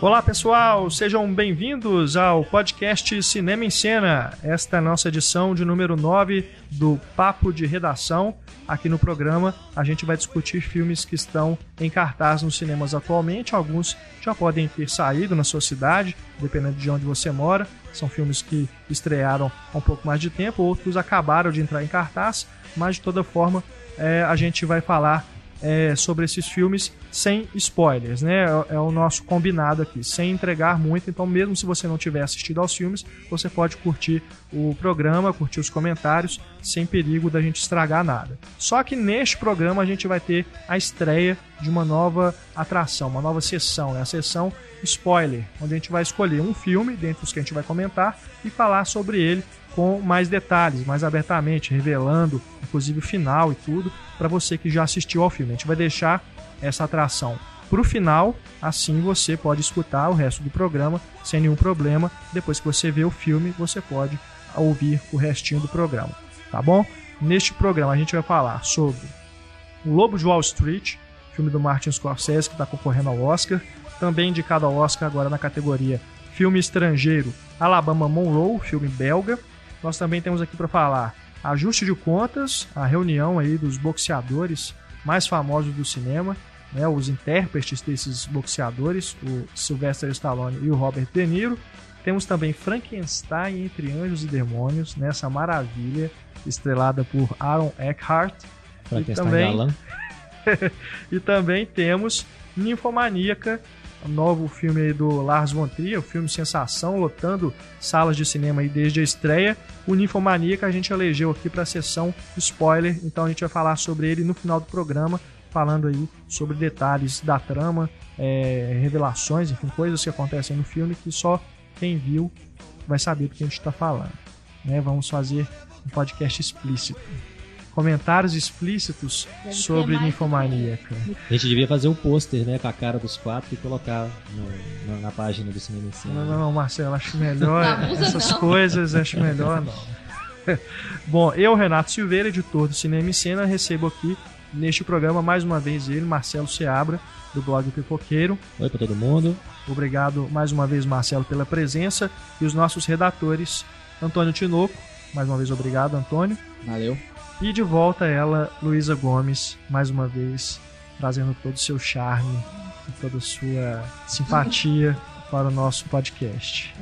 Olá pessoal, sejam bem-vindos ao podcast Cinema em Cena. Esta é a nossa edição de número 9 do Papo de Redação. Aqui no programa a gente vai discutir filmes que estão em cartaz nos cinemas atualmente. Alguns já podem ter saído na sua cidade, dependendo de onde você mora. São filmes que estrearam há um pouco mais de tempo, outros acabaram de entrar em cartaz, mas de toda forma é, a gente vai falar é, sobre esses filmes sem spoilers, né? É, é, o nosso combinado aqui, sem entregar muito. Então, mesmo se você não tiver assistido aos filmes, você pode curtir o programa, curtir os comentários, sem perigo da gente estragar nada. Só que neste programa a gente vai ter a estreia de uma nova atração, uma nova sessão, né? a sessão spoiler, onde a gente vai escolher um filme dentre os que a gente vai comentar e falar sobre ele com mais detalhes, mais abertamente, revelando inclusive o final e tudo, para você que já assistiu ao filme. A gente vai deixar essa atração para o final, assim você pode escutar o resto do programa sem nenhum problema. Depois que você vê o filme, você pode ouvir o restinho do programa, tá bom? Neste programa a gente vai falar sobre O Lobo de Wall Street, filme do Martin Scorsese que está concorrendo ao Oscar, também indicado ao Oscar agora na categoria Filme Estrangeiro, Alabama Monroe, filme belga, nós também temos aqui para falar ajuste de contas, a reunião aí dos boxeadores mais famosos do cinema, né, os intérpretes desses boxeadores, o Sylvester Stallone e o Robert De Niro. Temos também Frankenstein entre Anjos e Demônios, nessa maravilha estrelada por Aaron Eckhart. Frankenstein e também, e também temos Ninfomaníaca, novo filme do Lars von Trier, o filme sensação, lotando salas de cinema aí desde a estreia. O Ninfomania que a gente elegeu aqui para a sessão spoiler, então a gente vai falar sobre ele no final do programa, falando aí sobre detalhes da trama, é, revelações, enfim, coisas que acontecem no filme que só quem viu vai saber do que a gente está falando. Né? Vamos fazer um podcast explícito comentários explícitos Deve sobre Ninfomaníaca. A gente devia fazer um pôster, né, com a cara dos quatro e colocar no, no, na página do Cinema em Cena. Não, não, não, Marcelo, acho melhor essas não. coisas, acho melhor não. Bom, eu, Renato Silveira, editor do Cinema em Cena, recebo aqui neste programa mais uma vez ele, Marcelo Seabra, do blog Pipoqueiro. Oi para todo mundo. Obrigado mais uma vez, Marcelo, pela presença. E os nossos redatores, Antônio Tinoco. Mais uma vez, obrigado, Antônio. Valeu. E de volta ela, Luísa Gomes, mais uma vez, trazendo todo o seu charme e toda a sua simpatia para o nosso podcast.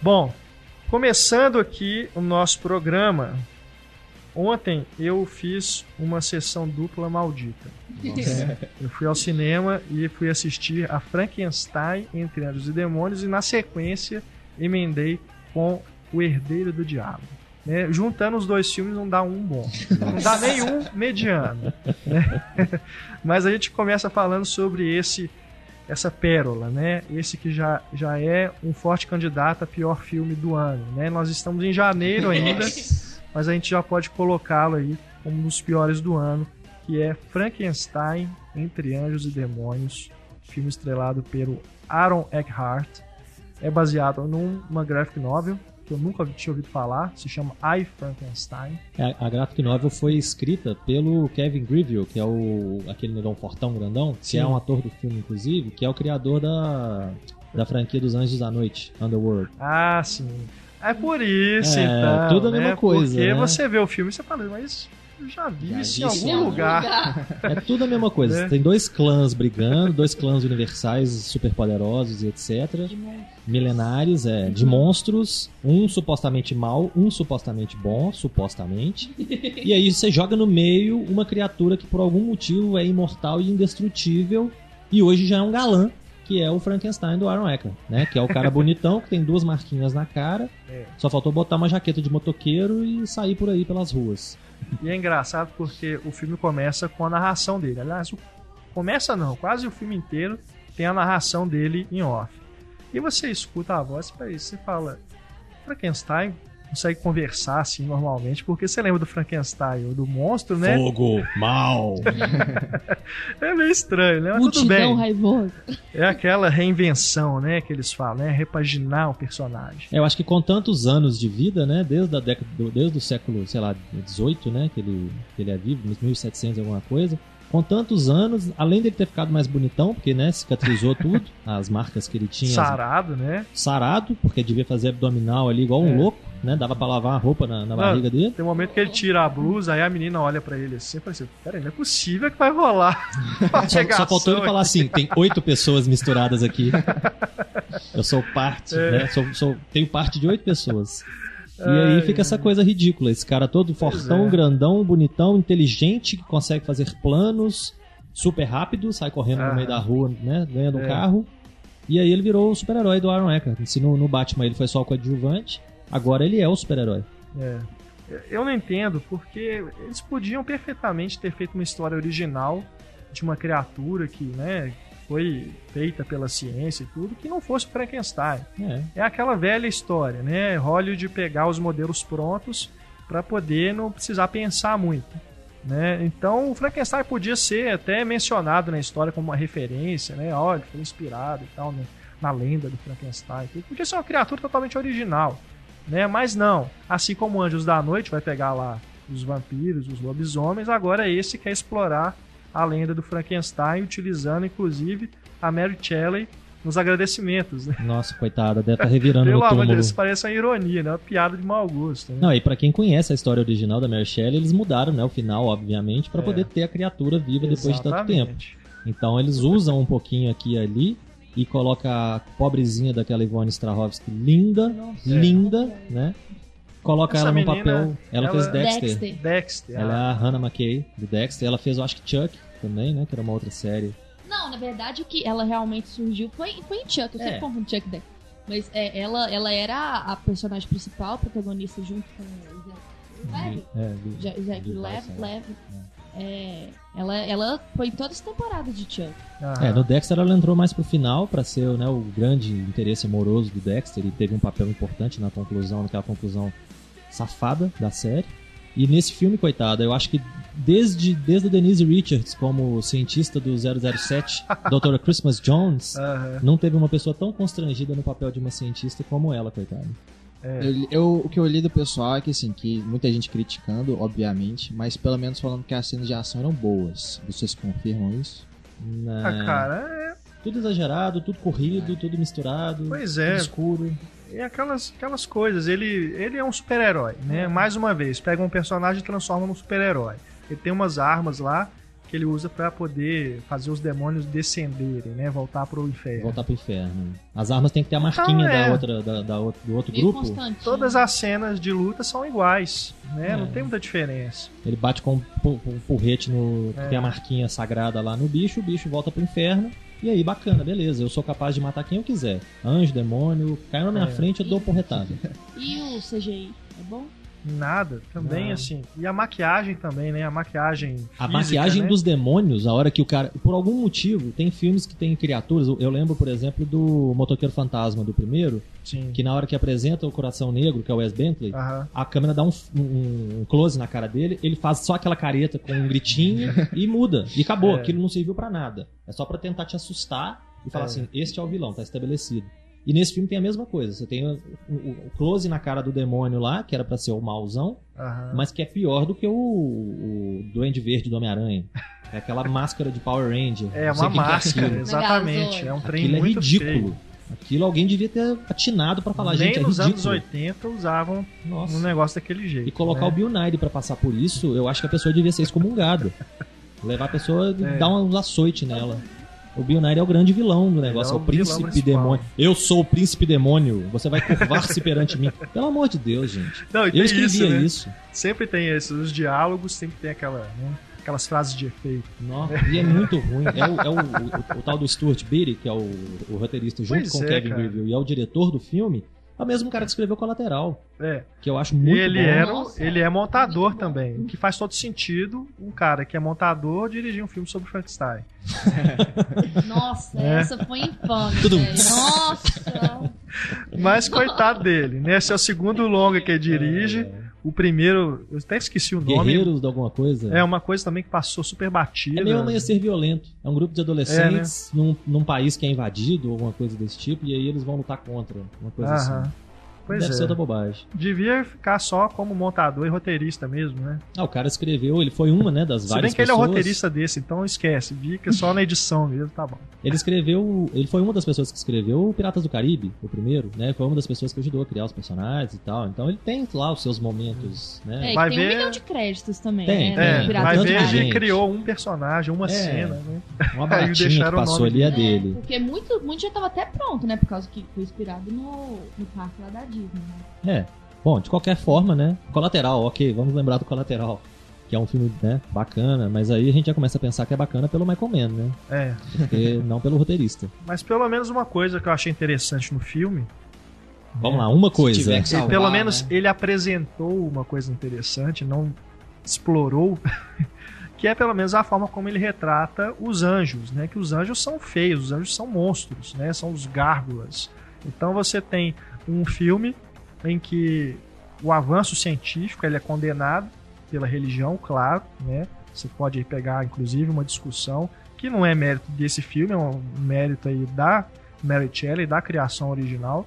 Bom, começando aqui o nosso programa, Ontem eu fiz uma sessão dupla maldita. Eu fui ao cinema e fui assistir a Frankenstein entre Anjos e Demônios e na sequência emendei com O Herdeiro do Diabo. Né? Juntando os dois filmes não dá um bom, não dá nenhum mediano. Né? Mas a gente começa falando sobre esse essa pérola, né? Esse que já, já é um forte candidato a pior filme do ano, né? Nós estamos em janeiro ainda mas a gente já pode colocá-lo aí como um dos piores do ano, que é Frankenstein Entre Anjos e Demônios, filme estrelado pelo Aaron Eckhart. É baseado numa graphic novel que eu nunca tinha ouvido falar, se chama I Frankenstein. É, a graphic novel foi escrita pelo Kevin Greville, que é o aquele negão fortão grandão, que Sim. é um ator do filme inclusive, que é o criador da da franquia dos Anjos da Noite, Underworld. Ah, sim. É por isso, é, então. Tudo a mesma né? coisa. Porque né? você vê o filme e você fala, mas eu já vi já isso em algum lugar. lugar. É tudo a mesma coisa. É. Tem dois clãs brigando, dois clãs universais superpoderosos e etc. Milenares, é, de monstros, um supostamente mal, um supostamente bom, supostamente. e aí você joga no meio uma criatura que por algum motivo é imortal e indestrutível e hoje já é um galã que é o Frankenstein do Aaron Eckhart, né? Que é o cara bonitão, que tem duas marquinhas na cara. É. Só faltou botar uma jaqueta de motoqueiro e sair por aí pelas ruas. E é engraçado porque o filme começa com a narração dele. Aliás, começa não, quase o filme inteiro tem a narração dele em off. E você escuta a voz para isso, você fala, Frankenstein, consegue conversar assim normalmente, porque você lembra do Frankenstein ou do monstro, né? Fogo, mal. é meio estranho, né? Mas Multidão tudo bem. raivoso. É aquela reinvenção, né, que eles falam, né? Repaginar o personagem. É, eu acho que com tantos anos de vida, né, desde a década, do- desde o século, sei lá, 18, né, que ele, que ele é vivo, 1700 e alguma coisa, com tantos anos, além dele ter ficado mais bonitão, porque, né, cicatrizou tudo, as marcas que ele tinha, as- Sarado, né? sarado, porque devia fazer abdominal ali igual um É. louco, né, dava pra lavar a roupa na, na barriga dele. Tem um momento que ele tira a blusa, aí a menina olha pra ele assim e fala assim: Peraí, não é possível que vai rolar. Só, só faltou ele falar assim: tem oito pessoas misturadas aqui. Eu sou parte, É. né? Sou, sou- tenho parte de oito pessoas. E Ai, aí fica essa coisa ridícula. Esse cara todo fortão, é. grandão, bonitão, inteligente, que consegue fazer planos super rápido, sai correndo Ah. no meio da rua, né? Ganha do É. carro. E aí ele virou o super-herói do Aaron Eckhart. Se no, no Batman ele foi só o coadjuvante, agora ele é o super-herói. É. Eu não entendo, porque eles podiam perfeitamente ter feito uma história original de uma criatura que, né, foi feita pela ciência e tudo, que não fosse o Frankenstein. É. É aquela velha história, né? Hollywood pegar os modelos prontos para poder não precisar pensar muito. Né? Então o Frankenstein podia ser até mencionado na história como uma referência, né? Olha, foi inspirado e tal, né? na lenda do Frankenstein. Podia ser uma criatura totalmente original, né? Mas não. Assim como Anjos da Noite vai pegar lá os vampiros, os lobisomens, agora esse quer explorar a lenda do Frankenstein, utilizando inclusive a Mary Shelley nos agradecimentos, né? Nossa, coitada, deve estar revirando Pelo no amor de túmulo. Deus, isso parece uma ironia, né? Uma piada de mau gosto. Né? Não, e pra quem conhece a história original da Mary Shelley, eles mudaram, né, o final, obviamente, pra É. poder ter a criatura viva depois de tanto tempo. Exatamente. Então eles usam um pouquinho aqui e ali e coloca a pobrezinha daquela Ivone Strahovski linda, linda, né? Coloca Essa ela num menina, papel. Ela, ela- fez Dexter. Dexter. Dexter. Ela é ah, a Hannah McKay do Dexter. Ela fez, eu acho que Chuck também, né? Que era uma outra série. Não, na verdade, o que ela realmente surgiu foi, foi em Chuck. Eu É. sempre confundo Chuck Deck. Mas é, ela, ela era a personagem principal, a protagonista, junto com o Zac Lev. É, do- Ja- Zac do Lev. Vice, Lev. É, ela, ela foi em todas as temporadas de Chuck. ah, É, no Dexter ela entrou mais pro final pra ser né, o grande interesse amoroso do Dexter e teve um papel importante na conclusão, naquela conclusão safada da série. E nesse filme, coitada, eu acho que desde, desde a Denise Richards como cientista do 007, Doutora Christmas Jones, aham, não teve uma pessoa tão constrangida no papel de uma cientista como ela, coitada. É. Eu, eu- o que eu li do pessoal é que, assim, que muita gente criticando, obviamente, mas pelo menos falando que as cenas de ação eram boas. Vocês confirmam isso? Ah, cara, é, Tudo exagerado, tudo corrido, tudo misturado, pois tudo é. escuro. É aquelas, aquelas coisas. Ele, ele é um super-herói, né? Mais uma vez, pega um personagem e transforma num super-herói. Ele tem umas armas lá que ele usa pra poder fazer os demônios descenderem, né? Voltar pro inferno. voltar pro inferno. As armas têm que ter a marquinha Então, é. da outra, da, da outra- do outro Meio grupo. constante. Todas as cenas de luta são iguais, né? É. Não tem muita diferença. Ele bate com um um porrete no. que É. tem a marquinha sagrada lá no bicho, o bicho volta pro inferno. E aí, bacana, beleza. Eu sou capaz de matar quem eu quiser. Anjo, demônio, cai na minha É. frente, eu dou porretada. E o CGI? É bom? Nada, também assim. E a maquiagem também, né? A maquiagem. A física, maquiagem né? dos demônios, a hora que o cara. Por algum motivo, tem filmes que tem criaturas. Eu lembro, por exemplo, do Motoqueiro Fantasma do primeiro, Sim. que na hora que apresenta o Coração Negro, que é o Wes Bentley, a câmera dá um, um- um close na cara dele, ele faz só aquela careta com um gritinho e muda. E acabou, É. aquilo não serviu pra nada. É só pra tentar te assustar e falar É. assim: este é o vilão, tá estabelecido. E nesse filme tem a mesma coisa. Você tem o, o- o close na cara do demônio lá, que era pra ser o mauzão, Aham. mas que é pior do que o, o Duende Verde do Homem-Aranha. É aquela máscara de Power Ranger. É uma é máscara, aquilo. exatamente. É um trem Aquilo é muito ridículo. feio. Aquilo alguém devia ter atinado pra falar, Nem gente, é nos anos ridículo. 80 usavam Nossa. um negócio daquele jeito. E colocar né? o Bill Nighy pra passar por isso, eu acho que a pessoa devia ser excomungada. Levar a pessoa e É. dar uns açoite nela. O Bill Nighy é o grande vilão do negócio, é é o o vilão príncipe demônio. Eu sou o príncipe demônio, você vai curvar-se perante mim. Pelo amor de Deus, gente. Não, Eu escrevia isso, né? isso. Sempre tem esses os diálogos, sempre tem aquela, né, aquelas frases de efeito. Nossa, e é muito ruim. É, o, é o- o- o tal do Stuart Beatty, que é o, o roteirista junto Pois com o é, Kevin. Greville e é o diretor do filme. É o mesmo cara que escreveu Colateral. É. Que eu acho muito ele bom. Era, Nossa, ele é montador também. O que faz todo sentido um cara que é montador dirigir um filme sobre Frankenstein. Nossa, É. essa foi infame. Tudo- velho. Nossa. Mas coitado dele, né? Esse é o segundo longa que ele dirige. O primeiro, eu até esqueci o nome. Guerreiros de alguma coisa. É uma coisa também que passou super batida. É meio amanhecer violento. É um grupo de adolescentes num, num país que é invadido, alguma coisa desse tipo, e aí eles vão lutar contra. Uma coisa Aham. assim. Pois Deve é. ser outra bobagem. Devia ficar só como montador e roteirista mesmo, né? Ah, o cara escreveu, ele foi uma, né, das Se várias bem que ele é o pessoas. roteirista desse, então esquece. Fica só na edição mesmo, tá bom. Ele escreveu, ele foi uma das pessoas que escreveu o Piratas do Caribe, o primeiro, né? Foi uma das pessoas que ajudou a criar os personagens e tal. Então ele tem lá os seus momentos, né? É, Vai tem ver- um milhão de créditos também, Tem, né? É, no Piratas vai do ver, Caribe. ele criou um personagem, uma É. cena, né? Uma baratinha que passou ali é É, dele. porque muito, muito já tava até pronto, né? Por causa que foi inspirado no, no parque lá da Disney, né? É. Bom, de qualquer forma, né? Colateral, ok, vamos lembrar do Colateral. Que é um filme, né, bacana, mas aí a gente já começa a pensar que é bacana pelo Michael Mann, né? É. Porque não pelo roteirista. Mas pelo menos uma coisa que eu achei interessante no filme, Vamos lá, uma coisa. Salvar, pelo menos né? ele apresentou uma coisa interessante, não explorou, que é pelo menos a forma como ele retrata os anjos, né? Que os anjos são feios, os anjos são monstros, né? São os gárgulas. Então você tem um filme em que o avanço científico ele é condenado pela religião, claro, né? Você pode pegar, inclusive, uma discussão que não é mérito desse filme, é um mérito aí da Mary Shelley, da criação original,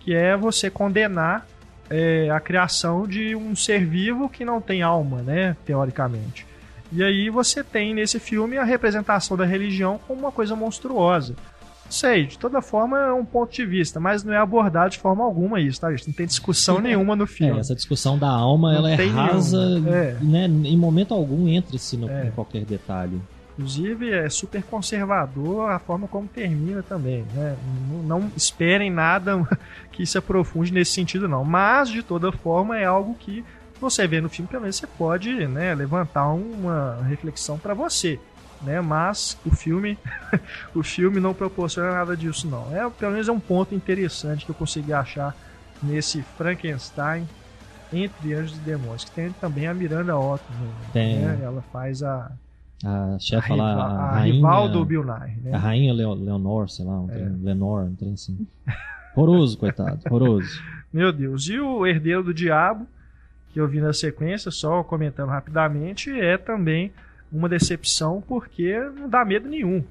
que é você condenar é, a criação de um ser vivo que não tem alma, né? Teoricamente. E aí você tem nesse filme a representação da religião como uma coisa monstruosa. Sei, de toda forma é um ponto de vista, mas não é abordado de forma alguma isso, tá? gente? Não tem discussão nenhuma no É, filme. essa discussão da alma, Não ela é rasa. É. né? Em momento algum entra-se É. em qualquer detalhe. Inclusive é super conservador a forma como termina também, né? Não, não esperem nada que se aprofunde nesse sentido não, mas de toda forma é algo que você vê no filme, pelo menos você pode, né, levantar uma reflexão para você, né? Mas o filme o filme não proporciona nada disso não. É, pelo menos é um ponto interessante que eu consegui achar nesse Frankenstein entre Anjos e Demônios, que tem também a Miranda Otto, Tem. né? Ela faz a A a, chefe lá, a, a rainha, rival do Bill Nye, né? a rainha Leo- Leonor, sei lá, um É. trem, Lenor, um trem assim. Horroroso, coitado, horroroso. Meu Deus. E o Herdeiro do Diabo, que eu vi na sequência, só comentando rapidamente, é também uma decepção porque não dá medo nenhum.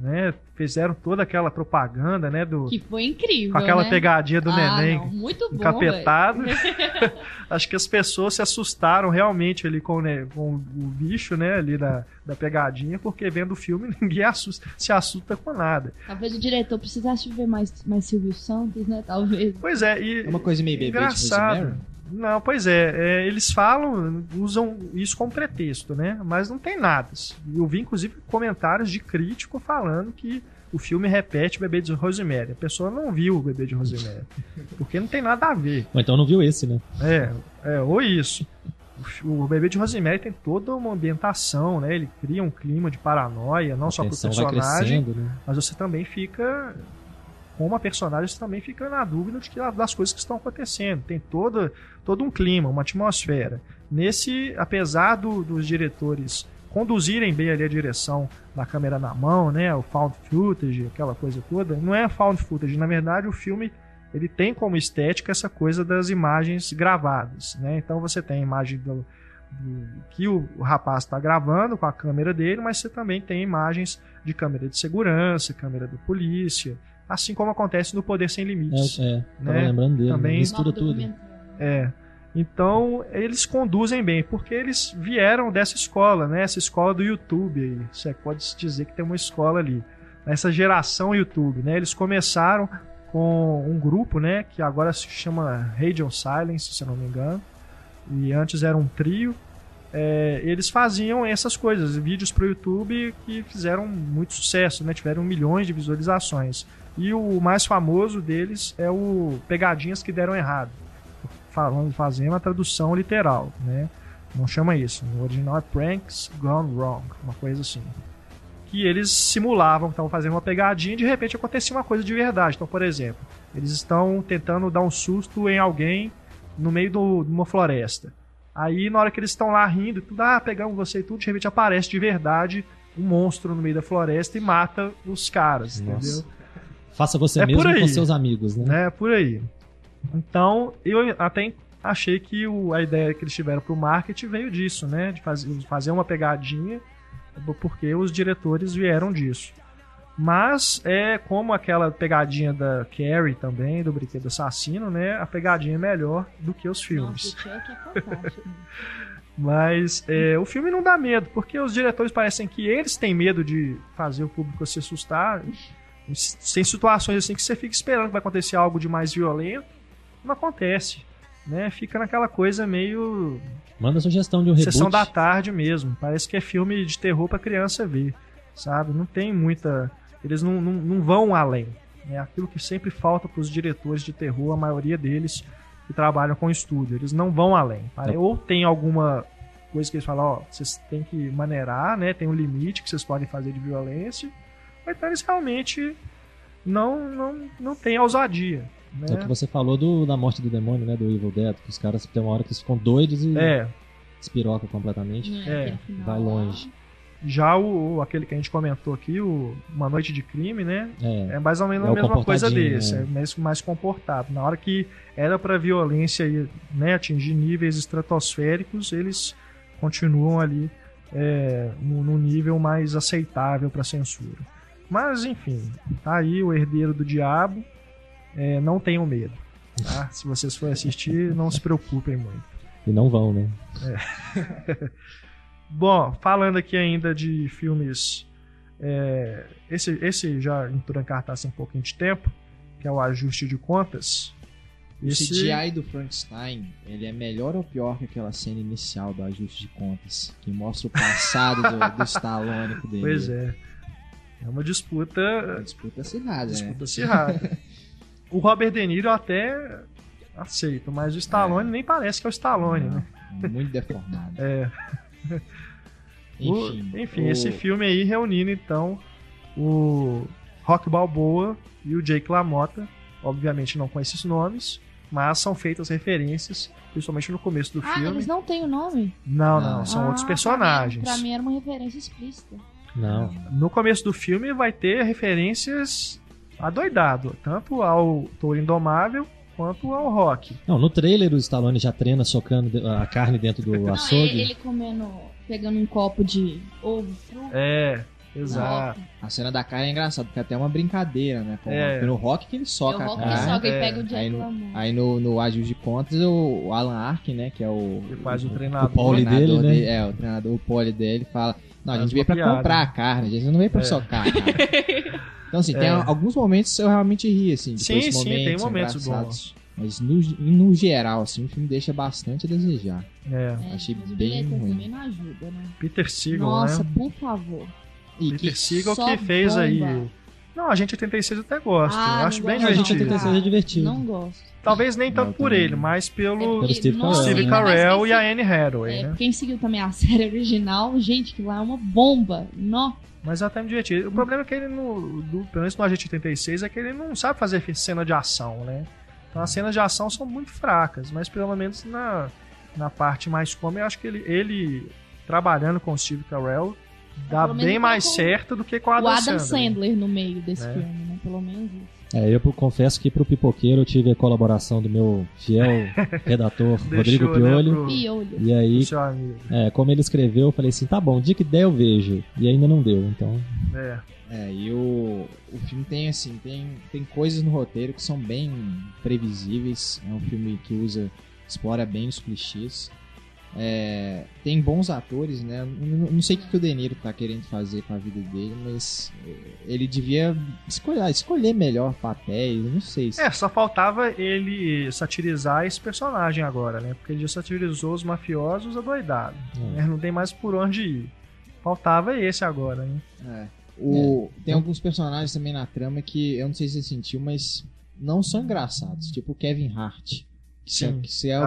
Né? Fizeram toda aquela propaganda, né? Do, Que foi incrível, com aquela né? pegadinha do ah, neném não, muito bom, encapetado. Acho que as pessoas se assustaram realmente ali com, o ne- com o bicho, né? Ali da, da pegadinha, porque vendo o filme ninguém assusta- se assusta com nada. Talvez o diretor precisasse ver mais, mais Silvio Santos, né? Talvez. Pois é, e. É uma coisa meio bebê de Engraçado. Não, pois é, é, eles falam, usam isso como pretexto, né? Mas não tem nada. Eu vi, inclusive, comentários de crítico falando que o filme repete o Bebê de Rosemary. A pessoa não viu o Bebê de Rosemary. Porque não tem nada a ver. Ou então não viu esse, né? É, é ou isso. O O Bebê de Rosemary tem toda uma ambientação, né? Ele cria um clima de paranoia, não só a pro tensão vai personagem, né? mas você também fica como a personagem também fica na dúvida de que, das coisas que estão acontecendo. Tem todo, todo um clima uma atmosfera. Nesse apesar do- dos diretores conduzirem bem ali a direção da câmera na mão né o found footage aquela coisa toda não é found footage. Na verdade o filme ele tem como estética essa coisa das imagens gravadas né? Então você tem a imagem do, do- que o, o rapaz está gravando com a câmera dele, mas você também tem imagens de câmera de segurança, câmera do polícia, assim como acontece no Poder Sem Limites. É, é Né? lembrando dele, Também- né? mistura Nova tudo. É. Então, eles conduzem bem, porque eles vieram dessa escola, né? Essa escola do YouTube aí. Você pode dizer que tem uma escola ali. Essa geração YouTube, né? Eles começaram com um grupo, né? Que agora se chama Radio Silence, se eu não me engano. E antes era um trio. É, eles faziam essas coisas, vídeos para o YouTube que fizeram muito sucesso, né? Tiveram milhões de visualizações. E o mais famoso deles é o Pegadinhas que deram errado falando, fazendo a tradução literal, né? Não chama isso. No original é Pranks Gone Wrong, uma coisa assim. Que eles simulavam, estavam fazendo uma pegadinha e de repente acontecia uma coisa de verdade. Então, por exemplo, Eles estão tentando dar um susto em alguém no meio do, de uma floresta. Aí, na hora que eles estão lá rindo, tudo, ah, pegamos você e tudo, de repente aparece de verdade um monstro no meio da floresta e mata os caras, Nossa. entendeu? Faça você é mesmo com seus amigos, né? É, por aí. Então, eu até achei que o, a ideia que eles tiveram pro marketing veio disso, né? De fazer, fazer uma pegadinha, porque os diretores vieram disso. Mas é como aquela pegadinha da Carrie também, do Brinquedo Assassino, né? A pegadinha é melhor do que os filmes. Nossa, é Mas é, o filme não dá medo, porque os diretores parecem que eles têm medo de fazer o público se assustar. Tem situações assim que você fica esperando que vai acontecer algo de mais violento, não acontece. Né? Fica naquela coisa meio. Manda sugestão de um reboot. Sessão da tarde mesmo. Parece que é filme de terror pra criança ver. Sabe? Não tem muita. Eles não, não, não vão além. É aquilo que sempre falta para os diretores de terror, a maioria deles que trabalham com estúdio. Eles não vão além. Ou tem alguma coisa que eles falam, ó, vocês têm que maneirar, né? Tem um limite que vocês podem fazer de violência. Eles realmente não, não, não têm ousadia. Né? É o que você falou do, da morte do demônio, né? Do Evil Dead, que os caras tem uma hora que eles ficam doidos e é. espirocam completamente. É. Vai longe. Já o, aquele que a gente comentou aqui, o Uma Noite de Crime, né? É, é mais ou menos é a mesma coisa desse. É. é mais, mais comportado. Na hora que era para violência né, atingir níveis estratosféricos, eles continuam ali é, no, no, nível mais aceitável para censura. Mas, enfim, tá aí o herdeiro do diabo. É, não tenham medo. Tá? Se vocês forem assistir, não se preocupem muito. E não vão, né? É. Bom, falando aqui ainda de filmes. É, esse, esse já entrou em cartaz um pouquinho de tempo, que é o Ajuste de Contas. Esse CGI do Frankenstein, ele é melhor ou pior que aquela cena inicial do Ajuste de Contas, que mostra o passado do, do Stallone dele. Pois é. É uma disputa. Uma disputa acirrada. Disputa né? acirrada. o Robert De Niro até aceito, mas o Stallone é. nem parece que é o Stallone, Não, né? Muito deformado. é. Enfim, o, enfim o... esse filme aí reunindo então o Rock Balboa e o Jake LaMotta. Obviamente não com esses nomes, mas são feitas referências, principalmente no começo do ah, filme. eles não têm o nome? Não, não, são ah, outros personagens. Pra mim, pra mim era uma referência explícita. Não. No começo do filme vai ter referências adoidado, tanto ao Touro Indomável quanto ao Rock. Não, no trailer o Stallone já treina socando a carne dentro do Não, açougue. Ele comendo, pegando um copo de ovo. É, Exato. A cena da carne é engraçada, porque é até é uma brincadeira, né? é. No rock que ele soca é o rock a carne. Que soca é. e pega o Jack aí no, aí no, no Ajuste de Contas, o, Alan Arkin, né? Que é o. Que faz o, o treinador. O pole dele, né? Dele, é, o treinador, o pole dele fala. Não, a gente veio pra piada. comprar a carne, a gente não veio pra é. socar a carne. Então, assim, tem é. alguns momentos eu realmente ri, assim. Sim, sim, momentos tem momentos bons. Mas no, no geral, assim, o filme deixa bastante a desejar. É. é Achei bem ruim. Também não ajuda, né? Peter Seagal, Nossa, né? por favor. E Peter Seagal que fez bomba. aí. Não, a gente 86 até gosta. Ah, eu acho bem divertido. A gente 86 é divertido. Não gosto. Talvez nem tanto por ele, mas pelo, é Steve Carell, Steve Carell e a Anne Hathaway. É, né? Quem seguiu também a série original, gente, que lá é uma bomba. Nó. Mas até me divertido. O problema é que ele, no, do, pelo menos no Agente 86, é que ele não sabe fazer cena de ação, né? Então as cenas de ação são muito fracas, mas pelo menos na, na parte mais cômica, eu acho que ele, ele trabalhando com o Steve Carell dá bem mais certo do que com a Adam, o Adam Sandler. Sandler no meio desse é. filme, né? Pelo menos isso. É, eu confesso que pro Pipoqueiro eu tive a colaboração do meu fiel redator Rodrigo Piolho. Né, Piolho. E aí, é, como ele escreveu, eu falei assim: tá bom, dia que der eu vejo. E ainda não deu, então. É. É, e o, o filme tem assim, tem, tem coisas no roteiro que são bem previsíveis. É um filme que usa, explora bem os clichês. É, tem bons atores, né? Não, não sei o que, que o De Niro tá querendo fazer com a vida dele, mas ele devia escolher, escolher melhor papéis, não sei. Se... É, só faltava ele satirizar esse personagem agora, né? Porque ele já satirizou os mafiosos adoidados. É. Né? Não tem mais por onde ir. Faltava esse agora, hein? É. O, é. Tem alguns personagens também na trama que eu não sei se você sentiu, mas não são engraçados. Tipo o Kevin Hart. Sim. Que é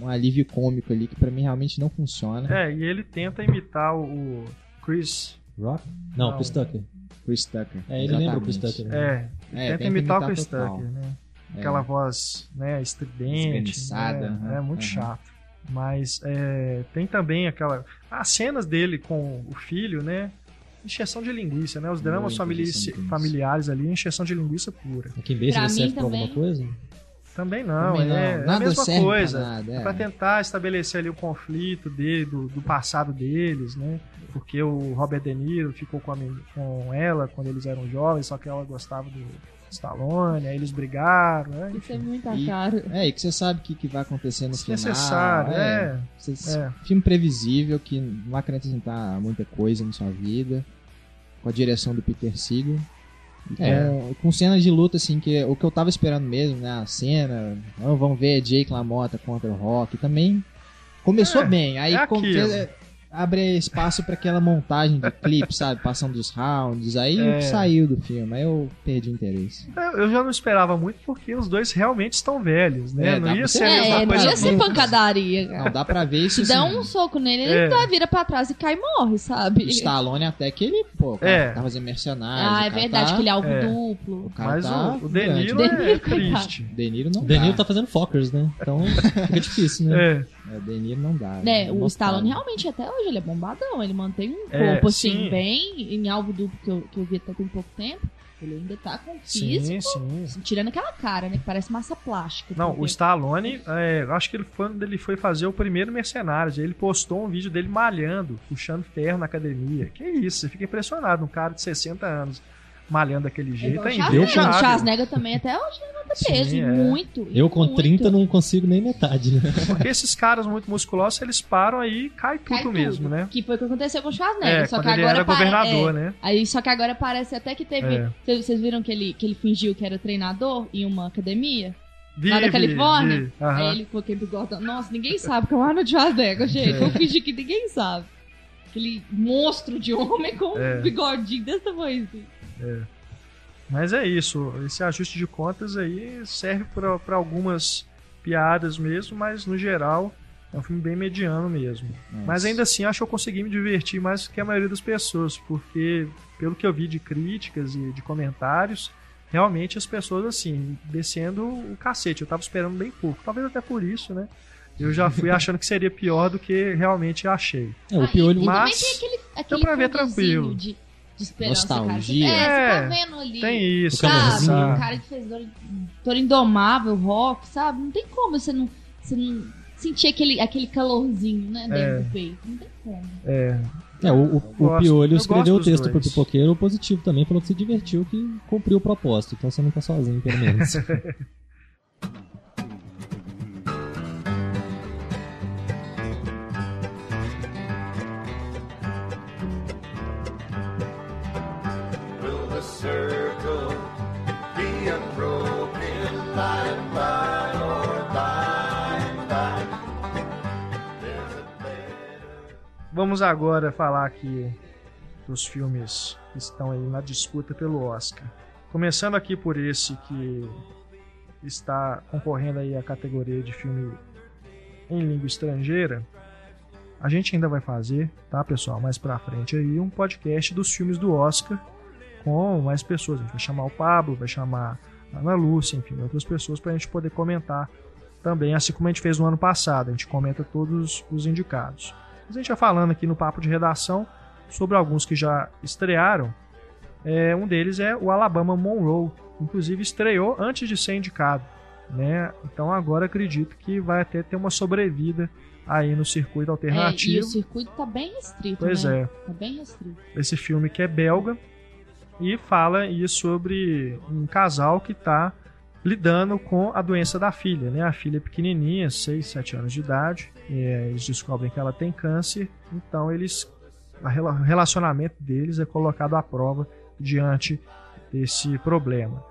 um alívio cômico ali que para mim realmente não funciona. É, e ele tenta imitar o Chris Rock? Não, não. Chris Tucker. Chris Tucker. É, ele lembra o Chris Tucker. Né? É, é tenta, imitar, imitar, o Chris total. Tucker, né? aquela voz né, estridente. Né? aham, É muito aham. chato. Mas é, tem também aquela. As cenas dele com o filho, né? Encheção de linguiça, né? Os dramas famili- familiares ali, encheção de linguiça pura. Aqui em vez Pra ele mim serve pra também. alguma coisa? Também não, Também não, é, é a mesma serve pra coisa. nada, É é. pra tentar estabelecer ali o conflito dele, do, do passado deles, né? Porque o Robert De Niro ficou com, a com ela quando eles eram jovens, só que ela gostava do Stallone, aí eles brigaram, né? Isso é muito E- caro. É, e que você sabe o que, que vai acontecer no final. Desnecessário, é. Você- É. Filme previsível, que não vai acrescentar muita coisa na sua vida. Com a direção do Peter Seagal. É. Com, com cenas de luta, assim, que o que eu tava esperando mesmo, né? A cena, vamos ver Jake LaMotta contra o Rock. Também começou É, bem. Aí é com- é, abre espaço pra aquela montagem de clipe, sabe? Passando dos rounds. Aí É. saiu do filme. Aí eu perdi o interesse. Eu eu já não esperava muito porque os dois realmente estão velhos, né? É, não dá ia pra- ser a É, não coisa. ia ser pancadaria, cara. Não, dá pra ver isso. Se dá assim, um soco nele, É. ele vai vira pra trás e cai e morre, sabe? O Stallone até que ele, pô, É. tá fazendo mercenários. Ah, é cara verdade tá- que ele é alvo É. duplo. O cara Mas tá o, o De grande. Niro De é coitado. triste. De Niro não O Denil dá. tá fazendo Fockers, né? Então fica difícil, né? É. É, De Niro não dá. Né, é o. Stallone realmente até hoje ele é bombadão, ele mantém um É, corpo assim sim. bem em alvo duplo que eu, que eu vi até tem pouco tempo. Ele ainda tá com Sim, físico, sim. tirando aquela cara, né, que parece massa plástica. Não, porque- o Stallone, é, eu acho que ele foi quando ele foi fazer o primeiro Mercenários. Ele postou um vídeo dele malhando, puxando ferro na academia. Que isso, você fica impressionado, um cara de 60 anos malhando daquele jeito. igual É o Schwarzenegger. O invejável. Schwarzenegger também até hoje levanta Sim, peso, é. muito. Eu com muito. 30 não consigo nem metade, né? Porque esses caras muito musculosos, eles param aí e cai tudo Cai mesmo, tudo. né? Que foi o que aconteceu com o Schwarzenegger. É, só que ele agora pare- governador, é, né? Aí, só que agora parece até que teve. É. Vocês viram que ele, que ele fingiu que era treinador em uma academia? Vi, lá da Califórnia? vi. Aí ele ficou aquele bigodão. Nossa, ninguém sabe que é o Arnold Schwarzenegger, gente. É. Vou fingir que ninguém sabe. Aquele monstro de homem com É. um bigodinho desse tamanho. assim. Mas é isso, esse ajuste de contas aí serve para algumas piadas mesmo, mas no geral é um filme bem mediano mesmo. Nossa. Mas ainda assim, acho que eu consegui me divertir mais que a maioria das pessoas, porque pelo que eu vi de críticas e de comentários, realmente as pessoas assim, descendo o cacete. Eu tava esperando bem pouco, talvez até por isso, né? Eu já fui achando que seria pior do que realmente achei. É, o e Mas também tem aquele, aquele pra ver tranquilo. De, de esperança, Nostalgia. cara. É, você É, tá vendo ali. Tem isso, O Sabe, calorzinho. o cara que fez Dor, Dor Indomável, Rock, sabe? Não tem como você não, você não sentir aquele, aquele calorzinho, né, dentro É. do peito. Não tem como. É, É, o, o, o Piolho eu escreveu o texto pro dois. pipoqueiro positivo também, falou que se divertiu, que cumpriu o propósito. Então você não tá sozinho, pelo menos. Vamos agora falar aqui dos filmes que estão aí na disputa pelo Oscar. Começando aqui por esse que está concorrendo aí à categoria de filme em língua estrangeira. A gente ainda vai fazer, tá, pessoal, mais pra frente aí um podcast dos filmes do Oscar com mais pessoas. A gente vai chamar o Pablo, vai chamar a Ana Lúcia, enfim, outras pessoas pra gente poder comentar também, assim como a gente fez no ano passado. A gente comenta todos os indicados. Mas a gente vai falando aqui no papo de redação sobre alguns que já estrearam. É, um deles é o Alabama Monroe, inclusive estreou antes de ser indicado, né? Então agora acredito que vai até ter uma sobrevida aí no circuito É, e alternativo. o circuito tá bem restrito, Pois né? é, Tá bem restrito. esse filme que é belga e fala aí sobre um casal que está lidando com a doença da filha, né? A filha é pequenininha, 6, 7 anos de idade, é, eles descobrem que ela tem câncer, então eles o relacionamento deles é colocado à prova diante desse problema.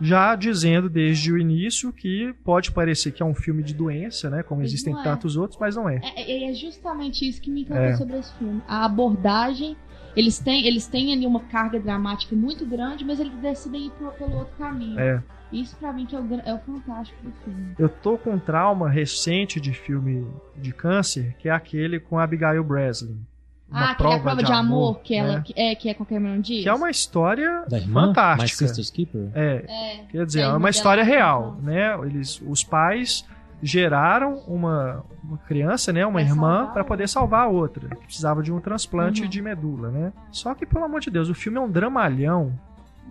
Já dizendo desde o início que pode parecer que é um filme de doença, né? Como Mas existem é. tantos outros, mas não é. É, é- é justamente isso que me encantou É. sobre esse filme. A abordagem, eles têm, eles têm ali uma carga dramática muito grande, mas eles decidem ir pro- pelo outro caminho. É. Isso pra mim que é o, é o fantástico do filme. Eu tô com um trauma recente de filme de câncer, que é aquele com Abigail Breslin. uma ah, aquele prova, a prova de, amor, que ela né? que é que é com a Cameron Diaz. que é uma história Da irmã? My fantástica. Sister's Keeper? É, É, quer dizer, é uma história que real, né? Eles, os pais geraram uma, uma criança, né, uma Pra irmã, para poder salvar a outra, que precisava de um transplante Uhum. de medula, né? Só que pelo amor de Deus, o filme é um dramalhão,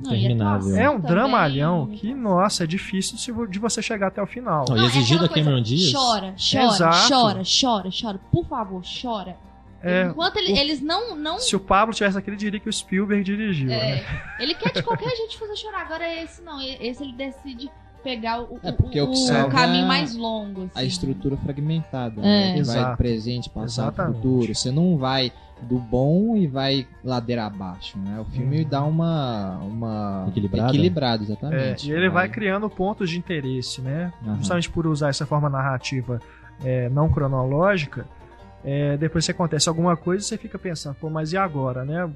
a Interminável. é um também, dramalhão que, nossa, é difícil de você chegar até o final. Não, e é exigir da Cameron Diaz? Chora, chora, Exato. chora, chora, chora. Por favor, chora. É, Enquanto ele- o- eles não. não Se o Pablo tivesse aqui, ele diria que o Spielberg dirigiu, é, né? ele quer de qualquer jeito fazer chorar. Agora esse não. Esse ele decide pegar o, É, porque o, o o caminho é mais longo. A assim. estrutura fragmentada, É. né? Que vai presente, passado, Exatamente. futuro. Você não vai do bom e vai ladeira abaixo, né? O filme Uhum. dá uma... uma... Equilibrada. Equilibrado, É, exatamente. e ele vai criando pontos de interesse, né? Aham. Justamente por usar essa forma narrativa é, não cronológica, é, depois que acontece alguma coisa, você fica pensando, pô, mas e agora, né?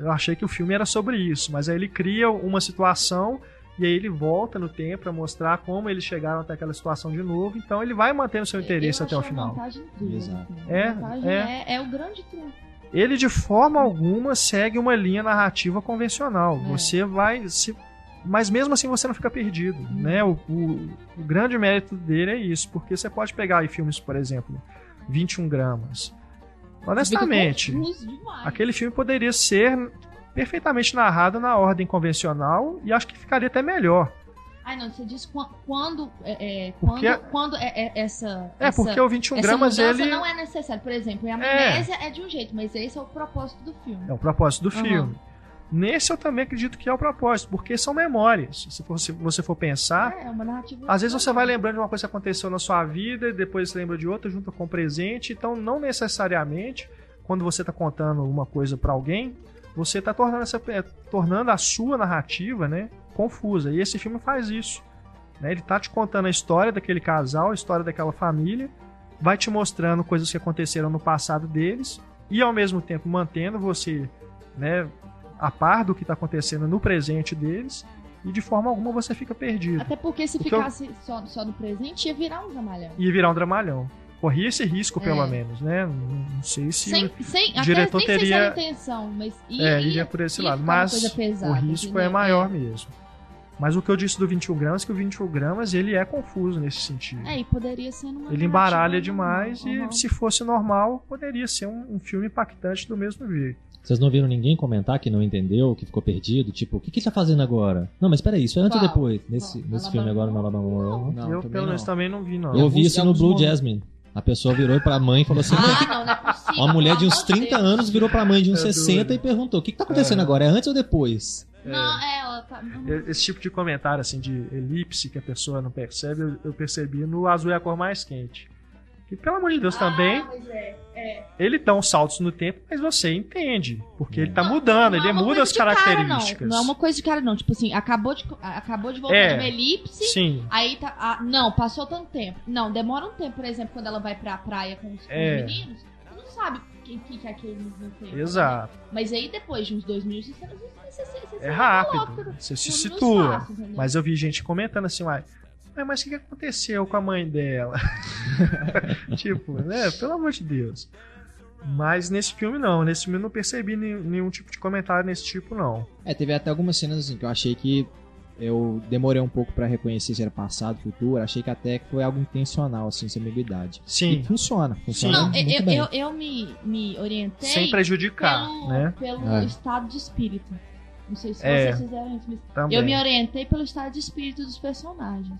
Eu achei que o filme era sobre isso, mas aí ele cria uma situação e aí ele volta no tempo pra mostrar como eles chegaram até aquela situação de novo. Então ele vai mantendo seu interesse Eu até o final. incrível, Exato. assim. É, é. é, é o grande trunfo. Ele de forma alguma segue uma linha narrativa convencional. É. Você vai se mas mesmo assim você não fica perdido, Hum. né? O, o- o grande mérito dele é isso, porque você pode pegar aí filmes, por exemplo, 21 gramas. Honestamente, aquele filme poderia ser perfeitamente narrado na ordem convencional e acho que ficaria até melhor. Ai, não, você diz quan- quando. É, é, Porque- quando, quando é, é essa. É, essa, porque o 21 essa gramas ele não é necessário. Por exemplo, a amnésia é. de um jeito, mas esse é o propósito do filme. é o propósito do Aham. filme. Nesse eu também acredito que é o propósito, porque são memórias. Se se você for pensar, É, é uma narrativa. Às vezes você vai lembrando de uma coisa que aconteceu na sua vida, e depois você lembra de outra, junta com o presente. Então, não necessariamente, quando você está contando uma coisa para alguém, você está tornando, essa- é, tornando a sua narrativa né, confusa. E esse filme faz isso. né? Ele tá te contando a história daquele casal, a história daquela família, vai te mostrando coisas que aconteceram no passado deles, e ao mesmo tempo mantendo você né, a par do que está acontecendo no presente deles, e de forma alguma você fica perdido. Até porque se O que eu- ficasse só, só no presente, ia virar um dramalhão. ia virar um dramalhão. Corria esse risco, É. pelo menos, né? Não, não sei se Sem, sem, até diretor se teria- era intenção, mas ia, é, ia, iria por esse ia lado. Mas pesada, o risco é entendeu? maior mesmo. Mas o que eu disse do 21 gramas é que o 21 gramas ele é confuso nesse sentido. É, e poderia ser numa ele embaralha demais normal. e se fosse normal, poderia ser um, um filme impactante do mesmo jeito. Vocês não viram ninguém comentar que não entendeu, que ficou perdido? Tipo, o que, que ele tá fazendo agora? Não, mas peraí, isso é antes ou Qual? depois? Nesse, Qual? nesse filme agora no Alabama World? Não, eu, pelo menos, também não vi, não. Eu vi isso no Blue momentos. Jasmine. A pessoa virou pra mãe e falou assim: Ah, não, não é possível. Uma mulher de uns amor de 30 Deus. anos virou pra mãe de uns É 60 doido. e perguntou: o que, que tá acontecendo É. agora? É antes ou depois? Não, é, ela tá. Esse tipo de comentário, assim, de elipse que a pessoa não percebe, eu, eu percebi no Azul é a cor mais quente. Que, pelo amor de Deus, também, Ah, mas é, é. ele dá uns saltos no tempo, mas você entende. Porque ele tá Não, mudando, não ele é muda as de cara, características. não. não é uma coisa de cara, não. Tipo assim, acabou de, acabou de voltar É. de uma elipse. Sim. Aí tá. ah, não, passou tanto tempo. Não, demora um tempo, por exemplo, quando ela vai pra praia com os, É. meninos, não sabe o que, é aquele mesmo tempo. né? Exato. Mas aí depois de uns dois minutos, você, você, você, você, É rápido. Você se no- no situa. espaço? Mas eu vi gente comentando assim, uai, "Ué, mas o que aconteceu com a mãe dela? tipo, né? Pelo amor de Deus. Mas nesse filme não, nesse filme eu não percebi nenhum, nenhum tipo de comentário nesse tipo, não. É, teve até algumas cenas assim que eu achei que eu demorei um pouco pra reconhecer se era passado, futuro. Achei que até que foi algo intencional, assim, essa ambiguidade. Sim, E funciona, funciona Não, muito eu, bem. eu, eu me, me orientei sem prejudicar, pelo, né? pelo É. estado de espírito. Não sei se É. vocês fizeram isso, mas Também. eu me orientei pelo estado de espírito dos personagens.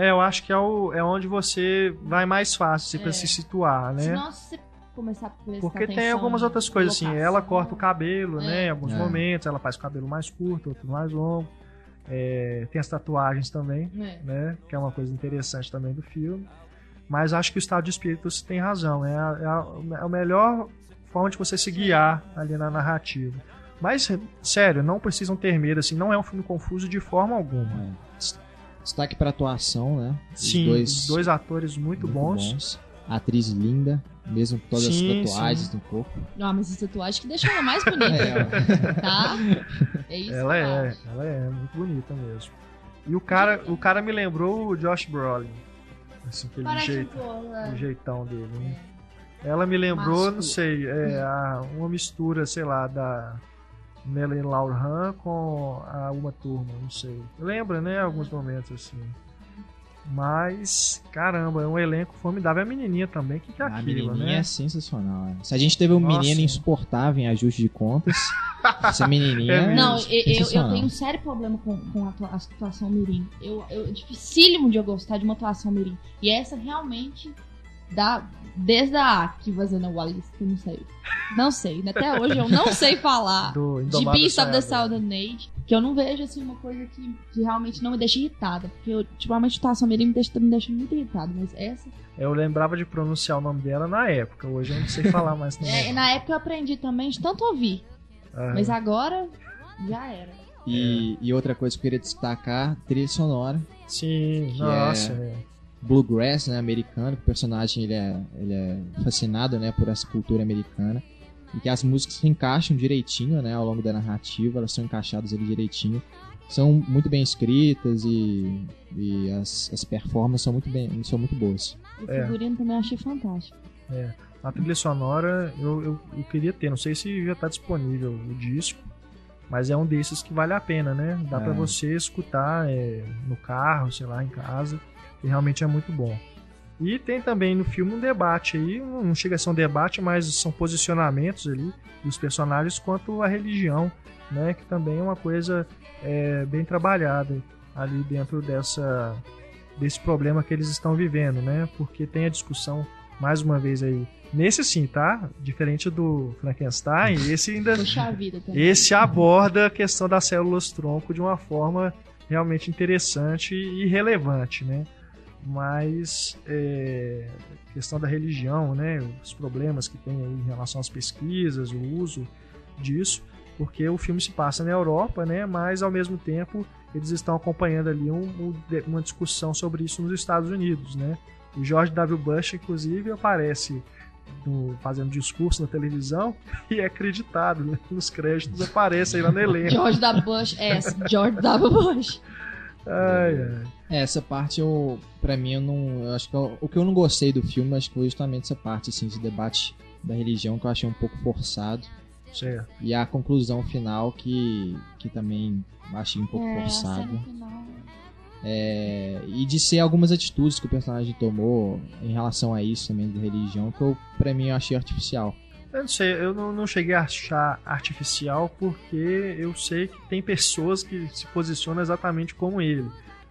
É, eu acho que é, o, é onde você vai mais fácil assim, pra É. se situar, né? Se você começar a prestar Porque tem atenção algumas em outras coisas assim, ela corta o cabelo, É. né? Em alguns É. momentos, ela faz o cabelo mais curto, outro mais longo. É, tem as tatuagens também, É. né? Que é uma coisa interessante também do filme. Mas acho que o estado de espírito você tem razão. É a, é a, é a melhor forma de você se guiar ali na narrativa. Mas, sério, não precisam ter medo, assim, não é um filme confuso de forma alguma. Destaque pra atuação, né? Os Sim, dois, dois, atores muito, bons. A atriz linda, mesmo com todas Sim, as tatuagens sim. no corpo. Ah, mas essa tatuagem que deixou ela mais bonita, É, tá? É isso Ela é, ela é muito bonita mesmo. E o cara, o cara me lembrou o Josh Brolin. Assim, aquele Parece jeito, pouco, né? o jeitão dele. Né? Ela me lembrou, não sei, é, a- uma mistura, sei lá, da Melanie Laurent com a Uma Turma, não sei. Lembra, né? Alguns momentos assim. Mas, caramba, é um elenco formidável. A menininha também, que que é a aquilo, menininha né? é sensacional. né? Se a gente teve um Nossa. menino insuportável em ajuste de contas, essa menininha É é. Não, eu, eu, tenho um sério problema com, com a, a atuação mirim. Eu, eu, é dificílimo de eu gostar de uma atuação mirim. E essa realmente dá. Desde a que fazendo Wallace, que eu não sei. Não sei. Até hoje eu não sei falar. Do De Beast of the. Southern Age, que eu não vejo assim uma coisa que, que realmente não me deixa irritada. Porque eu, ultimamente a mirim me deixa, me deixa muito irritada. Mas essa. Eu lembrava de pronunciar o nome dela na época. Hoje eu não sei falar mais também. É, na época eu aprendi também de tanto ouvir. Ah, Mas agora já era. E, e outra coisa que eu queria destacar, trilha sonora. Sim, nossa. é- é. Bluegrass, né, americano, que o personagem ele é, ele é fascinado, né, por essa cultura americana. E que as músicas se encaixam direitinho, né, ao longo da narrativa, elas são encaixadas ali direitinho. São muito bem escritas e, e as, as performances são muito, bem, são muito boas. O É. figurino também eu achei fantástico. A trilha sonora eu, eu, eu queria ter, não sei se já está disponível o disco, mas é um desses que vale a pena, né? Dá É. pra você escutar é, no carro, sei lá, em casa, e realmente é muito bom. E tem também no filme um debate aí, não chega a ser um debate, mas são posicionamentos ali dos personagens quanto à religião, né? Que também é uma coisa é, bem trabalhada ali dentro dessa desse problema que eles estão vivendo, né? Porque tem a discussão mais uma vez aí nesse sim, tá? Diferente do Frankenstein, esse ainda Puxa a vida também. esse aborda a questão das células tronco de uma forma realmente interessante e relevante, né? Mas é, questão da religião, né? Os problemas que tem aí em relação às pesquisas, o uso disso, porque o filme se passa na Europa, né? Mas ao mesmo tempo eles estão acompanhando ali um- um- uma discussão sobre isso nos Estados Unidos, né? O George W. Bush, inclusive, aparece no- fazendo discurso na televisão e é acreditado né? nos créditos, aparece aí lá no elenco. George W. Bush, é, George W. Bush. Ai, ai. É, essa parte eu, pra mim, eu não, eu acho que eu- o que eu não gostei do filme, acho que foi justamente essa parte, assim, esse debate da religião que eu achei um pouco forçado. Certo. E a conclusão final que, que também achei um pouco É, a forçada. É, e de ser algumas atitudes que o personagem tomou em relação a isso também da religião, que eu, pra mim eu achei artificial. Eu não sei, eu não, não cheguei a achar artificial porque eu sei que tem pessoas que se posicionam exatamente como ele,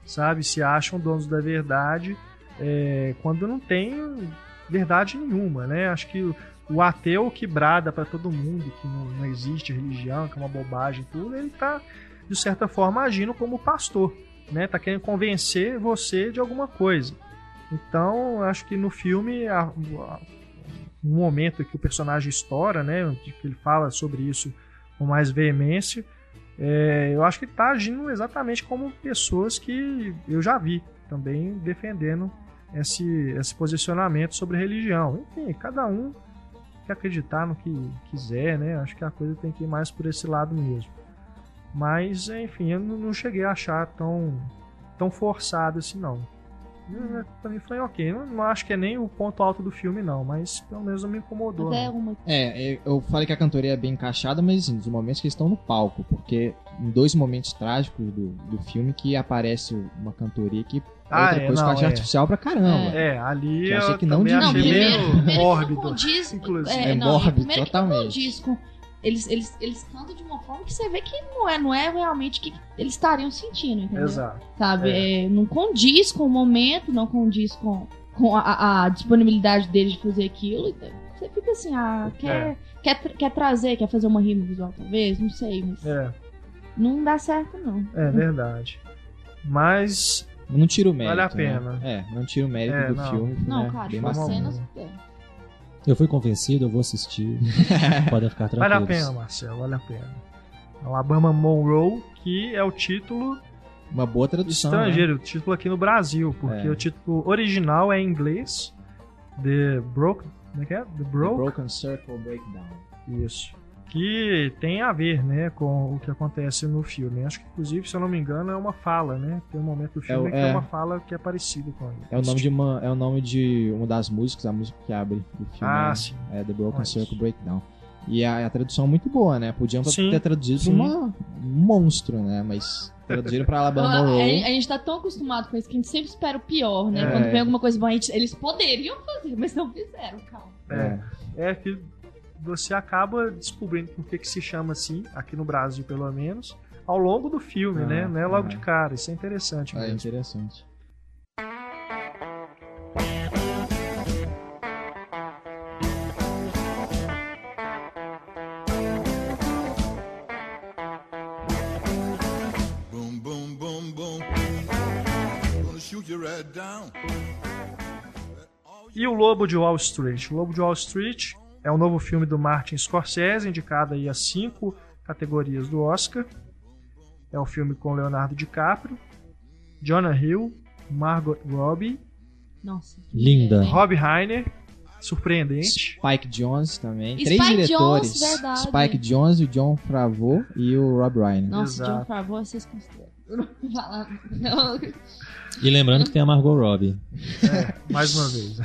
sabe? Se acham donos da verdade é, quando não tem verdade nenhuma, né? Acho que o, ateu que brada pra todo mundo que não, não existe religião, que é uma bobagem tudo, ele tá, de certa forma, agindo como pastor, né? Tá querendo convencer você de alguma coisa. Então, acho que no filme a- a- um momento que o personagem estoura, né? Que ele fala sobre isso com mais veemência. É, eu acho que ele tá agindo exatamente como pessoas que eu já vi também defendendo esse, esse posicionamento sobre religião. Enfim, cada um que acreditar no que quiser, né? Acho que a coisa tem que ir mais por esse lado mesmo. Mas, enfim, eu não não cheguei a achar tão, tão forçado assim, não. Eh, Pra mim foi ok. Não, não acho que é nem o ponto alto do filme, não, mas pelo menos não me incomodou. Até não. uma. É, é, eu falei que a cantoria é bem encaixada, mas assim, dos momentos que eles estão no palco, porque em dois momentos trágicos do, do filme que aparece uma cantoria que é Ah, outra é, coisa que eu não, é. artificial pra caramba. É, ali Que eu, achei que não. Não, primeiro, mórbido. condiz. inclusive. É, É não, mórbido, primeiro que totalmente. não condiz com. Eles, eles, eles cantam de uma forma que você vê que não é, não é realmente o que eles estariam sentindo, entendeu? Exato. Sabe? É. É, não condiz com o momento, não condiz com, com a, a disponibilidade deles de fazer aquilo. Então, Você fica assim, ah, quer, É. quer, quer trazer, quer fazer uma rima visual, talvez? Não sei, mas É, não dá certo, não. é verdade. Mas, Não tira o mérito. Vale a né? pena. É, não tira o mérito É, do não. filme. Não, né? cara, Bem tipo, as cenas. é. Eu fui convencido, eu vou assistir. Podem ficar tranquilos. vale a pena, Marcelo, vale a pena. Alabama Monroe, que é o título Uma boa tradução. né? estrangeiro, o título aqui no Brasil, porque É. o título original é em inglês. The Broke. Como é que é? The The Broke? Broken Circle Breakdown. Isso. Que tem a ver, né, com o que acontece no filme. Acho que, inclusive, se eu não me engano, é uma fala, né? Tem um momento do filme o- que é é. uma fala que é parecida com É o nome de uma, é o nome de uma das músicas, a música que abre o filme. Ah, é, sim. É The Broken Olha Circle. Breakdown. E a, a tradução é muito boa, né? Podiam Sim, ter traduzido sim. uma, um monstro, né? Mas traduziram pra Alabama a- Monroe. a gente tá tão acostumado com isso que a gente sempre espera o pior, né? É. Quando vem alguma coisa boa, a gente- eles poderiam fazer, mas não fizeram, calma. É, é que você acaba descobrindo por que, que se chama assim, aqui no Brasil pelo menos, ao longo do filme, Ah, né? Não é logo ah. de cara. Isso é interessante É, mesmo. interessante. Right down. E o Lobo de Wall Street? O Lobo de Wall Street é um novo filme do Martin Scorsese, indicado aí a cinco categorias do Oscar. É um filme com Leonardo DiCaprio, Jonah Hill, Margot Robbie, Nossa. Linda. Rob Reiner, surpreendente. Spike Jones também. Spike Três diretores. Jones. Spike Jones, o John Favreau e o Rob Reiner. Nossa, Exato. John Favreau, vocês consideram. Não E lembrando que tem a Margot Robbie. Mais uma vez.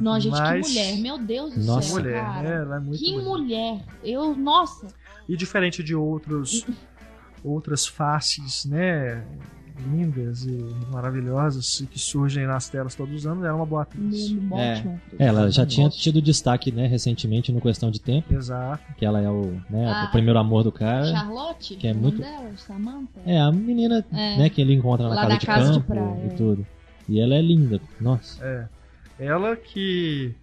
Não, gente, Mas- que mulher. Meu Deus do Nossa. céu, mulher, cara. né? Ela é muito que bonita. mulher. Eu, nossa. E diferente de outros outras faces, né, lindas e maravilhosas que surgem nas telas todos os anos, ela é uma boa atriz. É. Ela já tinha tido destaque, né, recentemente no Questão de Tempo, Exato. que ela é o, né, Ah. o primeiro amor do cara. Charlotte? que é muito- Dela, Samantha? É, a menina, É. né, que ele encontra na Lá casa da de casa de campo praia, e tudo. E ela é linda. Nossa. É. Ela que,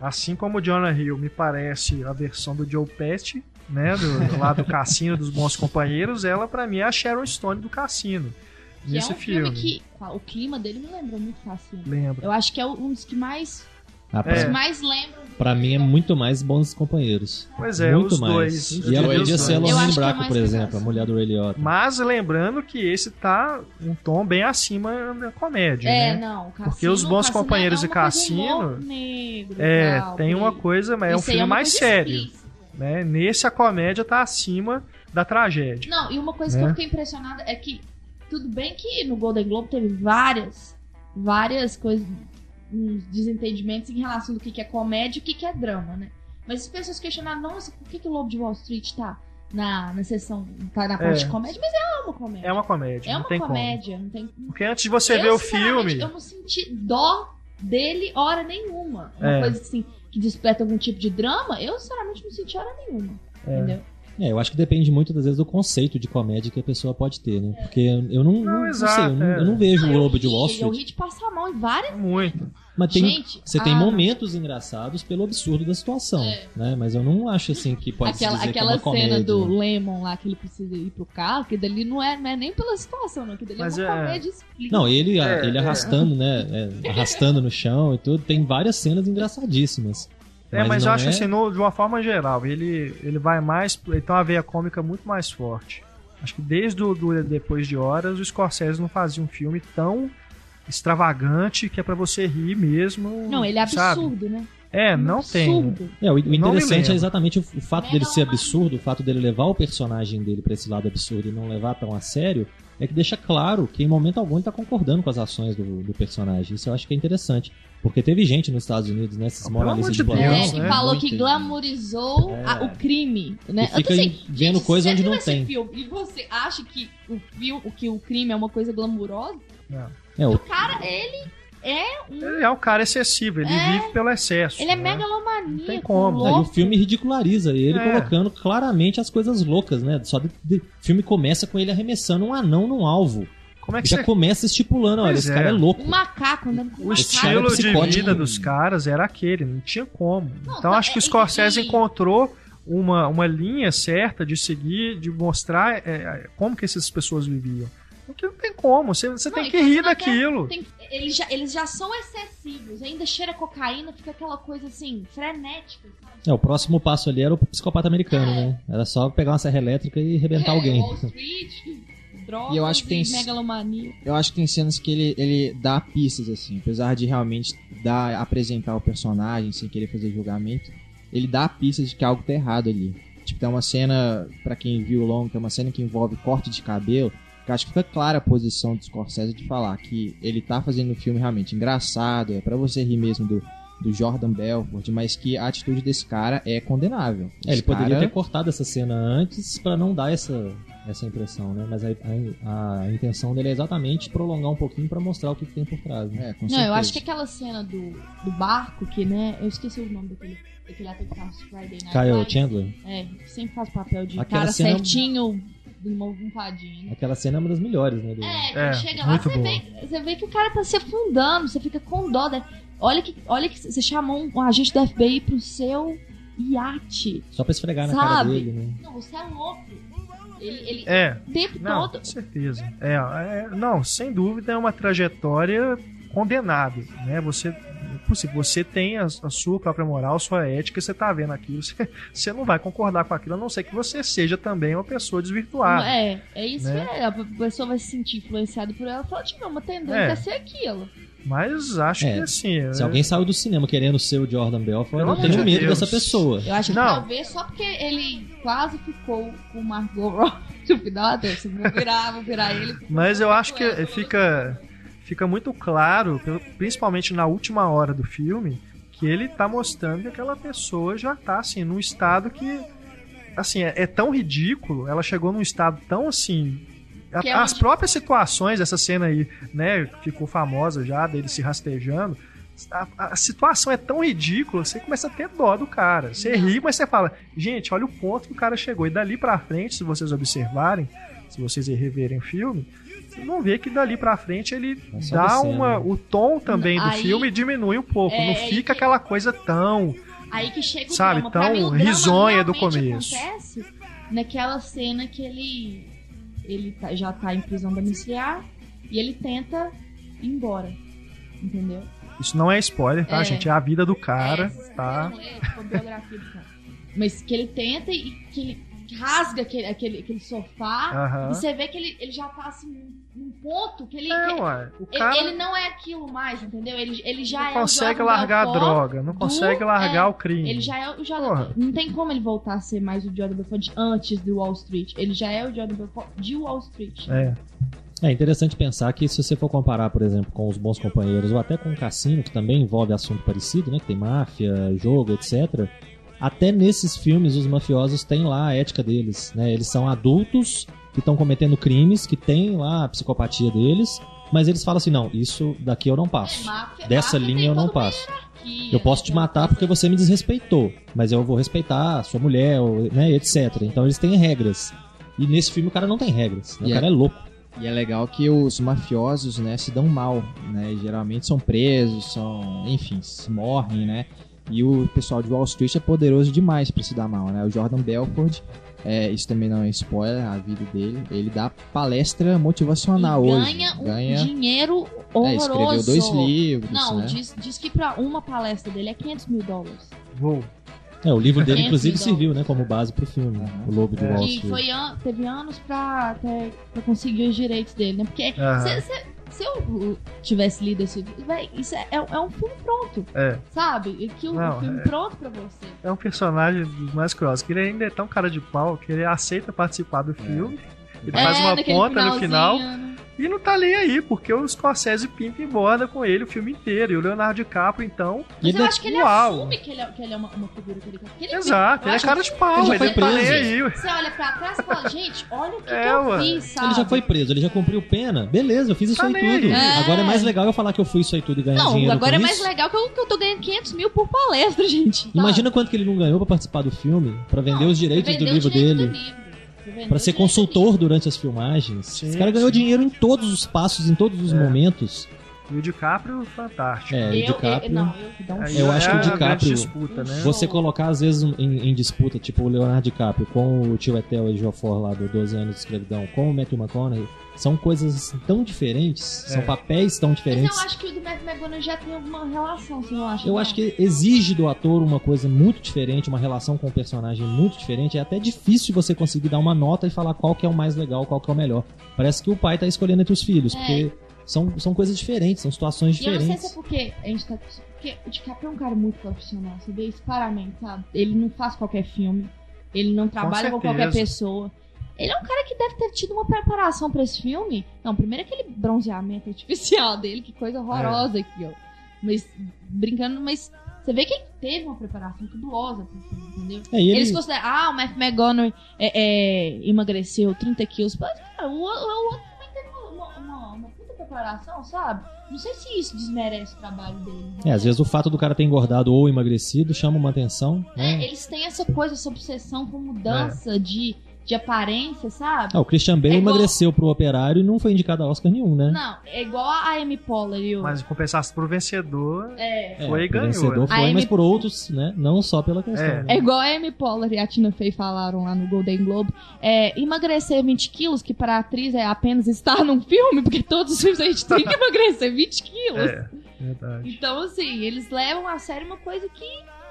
assim como o Jonah Hill, me parece a versão do Joe Pesci, né, do, lá do Cassino dos Bons Companheiros, ela pra mim é a Sharon Stone do Cassino. Que nesse é um filme, filme. que. O clima dele me lembra muito Cassino. Lembra? Eu acho que é um dos que mais. Ah, pra, É. Os mais lembram. pra mim é muito mais bons companheiros. Pois é, muito os mais. dois. E ela diria podia ser a Lorraine é Bracco, mais por exemplo, a mulher do Ray Liotta. Mas lembrando que esse tá um tom bem acima da comédia, É, né? não. Cassino, Porque os Bons Cassino Companheiros é e Cassino- Negro, É, tal, tem uma coisa, mas é um filme uma mais sério, né? Nesse a comédia tá acima da tragédia. Não, e uma coisa Né? que eu fiquei impressionada é que tudo bem que no Golden Globe teve várias, várias coisas, uns desentendimentos em relação do que que é comédia e o que que é drama, né? Mas as pessoas questionaram, nossa, por que, que o Lobo de Wall Street tá na, na sessão, tá na parte É. de comédia? Mas é uma comédia. É uma comédia, É não uma tem comédia, não tem. como. Porque antes de você Eu, ver o filme, Eu não senti dó dele hora nenhuma. Uma É. coisa assim que desperta algum tipo de drama, eu sinceramente não senti hora nenhuma. É. Entendeu? É, eu acho que depende muito, das vezes, do conceito de comédia que a pessoa pode ter, né? Porque eu não, não, não exato, sei, eu não, é. eu não vejo Não, o eu Lobo de Wall Eu Street. ri de passar a mão em várias. muito. Mas tem, Gente, você tem ah, momentos engraçados pelo absurdo da situação, né? Mas eu não acho assim que pode se aquela dizer aquela que é cena do Lemon lá que ele precisa ir pro carro, que dali não é, não é nem pela situação, não. Que dali Mas é uma é- comédia explícita. Não, ele, É, ele é. arrastando, né? é, arrastando no chão e tudo. Tem várias cenas engraçadíssimas. É, mas, eu não acho é- assim, no- de uma forma geral, ele, ele vai mais. Ele tem uma veia cômica muito mais forte. Acho que desde o do Depois de Horas, o Scorsese não fazia um filme tão extravagante que é pra você rir mesmo. Não, ele é sabe? absurdo, né? É, não tem. absurdo. É, o, Não interessante é exatamente o, o fato dele ser absurdo, o fato dele levar o personagem dele pra esse lado absurdo e não levar tão a sério, é que deixa claro que em momento algum ele tá concordando com as ações do, do personagem. Isso eu acho que é interessante. Porque teve gente nos Estados Unidos, né? Esses moralistas de amor de plantão. Deus, É, que né? falou Muita que gente. glamorizou É. a- o crime, né? E fica Eu tô assim, vendo gente, coisa onde você não tem. filme e você acha que o, filme, que o crime é uma coisa glamurosa, É, o, o cara, ele é um. Ele é um cara excessivo, ele É. vive pelo excesso. Ele é né? megalomaníaco. Não tem como. Aí o filme ridiculariza ele, É. colocando claramente as coisas loucas, né? Só de, de- o filme começa com ele arremessando um anão num alvo. Como é que Já você começa estipulando, olha, Pois esse é. cara é louco. Um macaco andando com um O macaco. estilo é de vida dos caras era aquele, não tinha como. Não, então tá, acho que o é- Scorsese e- encontrou uma, uma linha certa de seguir, de mostrar é, como que essas pessoas viviam. Porque não tem como, você, você Não, tem que rir daquilo. Tem- eles, já, eles já são excessivos, ainda cheira cocaína, fica aquela coisa assim, frenética. sabe? É, o próximo passo ali era o psicopata americano, É. né? Era só pegar uma serra elétrica e arrebentar É, alguém. Wall Street, drogas E eu acho que tem- megalomania. Eu acho que tem cenas que ele, ele dá pistas, assim, apesar de realmente dar, apresentar o personagem sem querer fazer julgamento, ele dá pistas de que algo tá errado ali. Tipo, tem uma cena, pra quem viu o longo, tem uma cena que envolve corte de cabelo. Que eu acho que fica clara a posição do Scorsese de falar que ele tá fazendo um filme realmente engraçado, é pra você rir mesmo do, do Jordan Belfort, mas que a atitude desse cara é condenável. É, ele Esse poderia cara- ter cortado essa cena antes pra não dar essa, essa impressão, né? Mas a, a- a intenção dele é exatamente prolongar um pouquinho pra mostrar o que, que tem por trás. Né? É, com Não, certeza. eu acho que aquela cena do, do barco, que, né? Eu esqueci o nome daquele, daquele ator que Friday Night Kyle. Chandler, É, sempre faz papel de Aquela cara cena- certinho, de uma vontadinha. né? aquela cena é uma das melhores, né? do- É, quando É, chega lá, muito você boa. vê, você vê que o cara tá se afundando, você fica com dó. Né? Olha que, olha que você chamou um, um agente do FBI pro seu iate. Só pra esfregar na cara Sabe? dele, né? Não, você é louco. Ele, ele É, o tempo não, todo. com certeza. É, é, não, sem dúvida é uma trajetória condenável, né? Você, se você tem a, a sua própria moral, sua ética, você tá vendo aquilo, você, você não vai concordar com aquilo, a não ser que você seja também uma pessoa desvirtuada. É, é isso né? que é. A pessoa vai se sentir influenciada por ela e fala, tipo, uma tendência É. a ser aquilo. Mas acho É, que assim. Se é- alguém saiu do cinema querendo ser o Jordan Belfort, eu tenho de medo Deus. dessa pessoa. Eu acho que Não. talvez só porque ele quase ficou com o Margot Robbie no final, até se vou virar, vou virar ele. Mas eu acho que fica, fica muito claro, principalmente na última hora do filme, que ele tá mostrando que aquela pessoa já tá assim num estado que assim é, é tão ridículo, ela chegou num estado tão assim a- é as próprias situações dessa cena aí, né, que ficou famosa já dele se rastejando. A, a situação é tão ridícula, você começa a ter dó do cara. Você Não. ri, mas você fala, gente, olha o ponto que o cara chegou. E dali pra frente, se vocês observarem, se vocês reverem o filme, vão ver que dali pra frente ele É dá uma. O tom também do Aí- filme diminui um pouco. É, não fica que- aquela coisa tão. Aí que chega o Sabe, drama. Tão mim, o drama risonha do começo. acontece naquela cena que ele, ele tá- já tá em prisão domiciliar e ele tenta ir embora. Entendeu? Isso não é spoiler, tá, É. gente? É a vida do cara, É, vocês tá? podem ler, tipo, a biografia do cara. Mas que ele tenta e que ele rasga aquele, aquele, aquele sofá. Aham. E você vê que ele, ele já tá assim num- ponto que ele. É, que- ué. O ele, cara ele não é aquilo mais, entendeu? Ele, ele já não é consegue o Jordan largar a droga, não consegue largar é, o crime. Ele já é o Jordan. Não tem como ele voltar a ser mais o Jordan Belfort de antes do Wall Street. Ele já é o Jordan Belfort de Wall Street. É. É interessante pensar que se você for comparar, por exemplo, com os bons companheiros ou até com o cassino, que também envolve assunto parecido, né? Que tem máfia, jogo, etc. Até nesses filmes os mafiosos têm lá a ética deles, né? Eles são adultos que estão cometendo crimes, que têm lá a psicopatia deles, mas eles falam assim, não, isso daqui eu não passo. Máfia- Dessa máfia linha eu não passo. Eu posso te uma matar porque você me desrespeitou, mas eu vou respeitar a sua mulher, né, etc. Então eles têm regras. E nesse filme o cara não tem regras, né? E o é- cara é louco. E é legal que os mafiosos, né, se dão mal, né? Geralmente são presos, são, enfim, se morrem, né? E o pessoal de Wall Street é poderoso demais pra se dar mal, né? O Jordan Belfort, é, isso também não é spoiler, a vida dele, ele dá palestra motivacional E hoje. ganha um ganha, dinheiro é, horroroso. escreveu dois livros, Não, né? diz, diz que pra uma palestra dele é 500 mil dólares. Vou. É, o livro dele, 500 inclusive, serviu, né, como base pro filme, Aham. O Lobo de É. Wall Street. foi an- teve anos pra conseguir os direitos dele, né? Porque Aham. se, se- eu tivesse lido esse livro, véi, isso é, é, é um filme pronto, É. sabe? Que o Não, filme é- pronto pra você. É um personagem dos mais curiosos, que ele ainda é tão cara de pau que ele aceita participar do filme. Ele É, faz uma ponta no final? E não tá nem aí, porque o Scorsese pimpa e borda com ele o filme inteiro. E o Leonardo DiCaprio, então. Mas E eu ele- acho que ele Uau. assume que ele é, que ele é uma, uma figura que ele quer. Porque ele- Exato, ele é cara de pau, Ele já ele foi não tá nem preso. aí. Você olha pra trás e fala, gente, olha o que, É, que eu fiz, sabe? Ele já foi preso, ele já cumpriu pena. Beleza, eu fiz isso Tá aí tudo. aí. Agora é É. mais legal eu falar que eu fui isso aí tudo e ganhar Não, dinheiro agora com é mais isso. legal que eu, que eu tô ganhando 500 mil por palestra, gente. Imagina quanto que ele não ganhou pra participar do filme, pra vender Não, os direitos do livro direito dele, do livro. O ser consultor durante as filmagens. Sim, Esse cara ganhou sim. dinheiro em todos os passos, em todos os É. momentos. E o DiCaprio, fantástico. É, o livro. Eu, DiCaprio. eu, não, eu um Eu é acho que o grande DiCaprio- disputa, né? Você colocar, às vezes, em, em disputa, tipo o Leonardo DiCaprio com o tio Etel e Jofor lá do 12 anos de escravidão, com o Matthew McConaughey, são coisas assim, tão diferentes, são É. papéis tão Mas diferentes. eu acho que o do Matthew McConaughey já tem alguma relação, você não acha? Eu não? acho que exige do ator uma coisa muito diferente, uma relação com o personagem muito diferente. É até difícil você conseguir dar uma nota e falar qual que é o mais legal, qual que é o melhor. Parece que o pai tá escolhendo entre os filhos, É. porque são, são coisas diferentes, são situações E eu não sei diferentes. se é porque a gente tá. Porque o DiCaprio é um cara muito profissional, você vê isso claramente, sabe? Ele não faz qualquer filme. Ele não trabalha com, qualquer certeza. pessoa. Ele é um cara que deve ter tido uma preparação pra esse filme. Não, primeiro aquele bronzeamento artificial dele, que coisa horrorosa aqui, ó. Mas, brincando, mas você vê que ele teve uma preparação cabulosa pro filme, entendeu? É, ele- Eles consideram, ah, o Matthew McGonagall é, é, emagreceu 30 quilos. Mas, cara, o, outro também teve uma, uma, uma, puta preparação, sabe? Não sei se isso desmerece o trabalho dele. É, às vezes o fato do cara ter engordado ou emagrecido chama uma atenção, É, né? eles têm essa coisa, essa obsessão com mudança de, de aparência, sabe? Ah, o Christian Bale É igual- emagreceu pro operário e não foi indicado a Oscar nenhum, né? Não, é igual a Amy Poehler e o... Mas em compensação pro vencedor, É, foi e o ganhou, vencedor né? foi, A mas Amy- por outros, né? Não só pela questão. É. né? é igual a Amy Poehler e a Tina Fey falaram lá no Golden Globe. É, emagrecer 20 quilos, que para a atriz é apenas estar num filme, porque todos os filmes a gente tem que emagrecer 20 quilos. é, verdade. Então, assim, eles levam a sério uma coisa que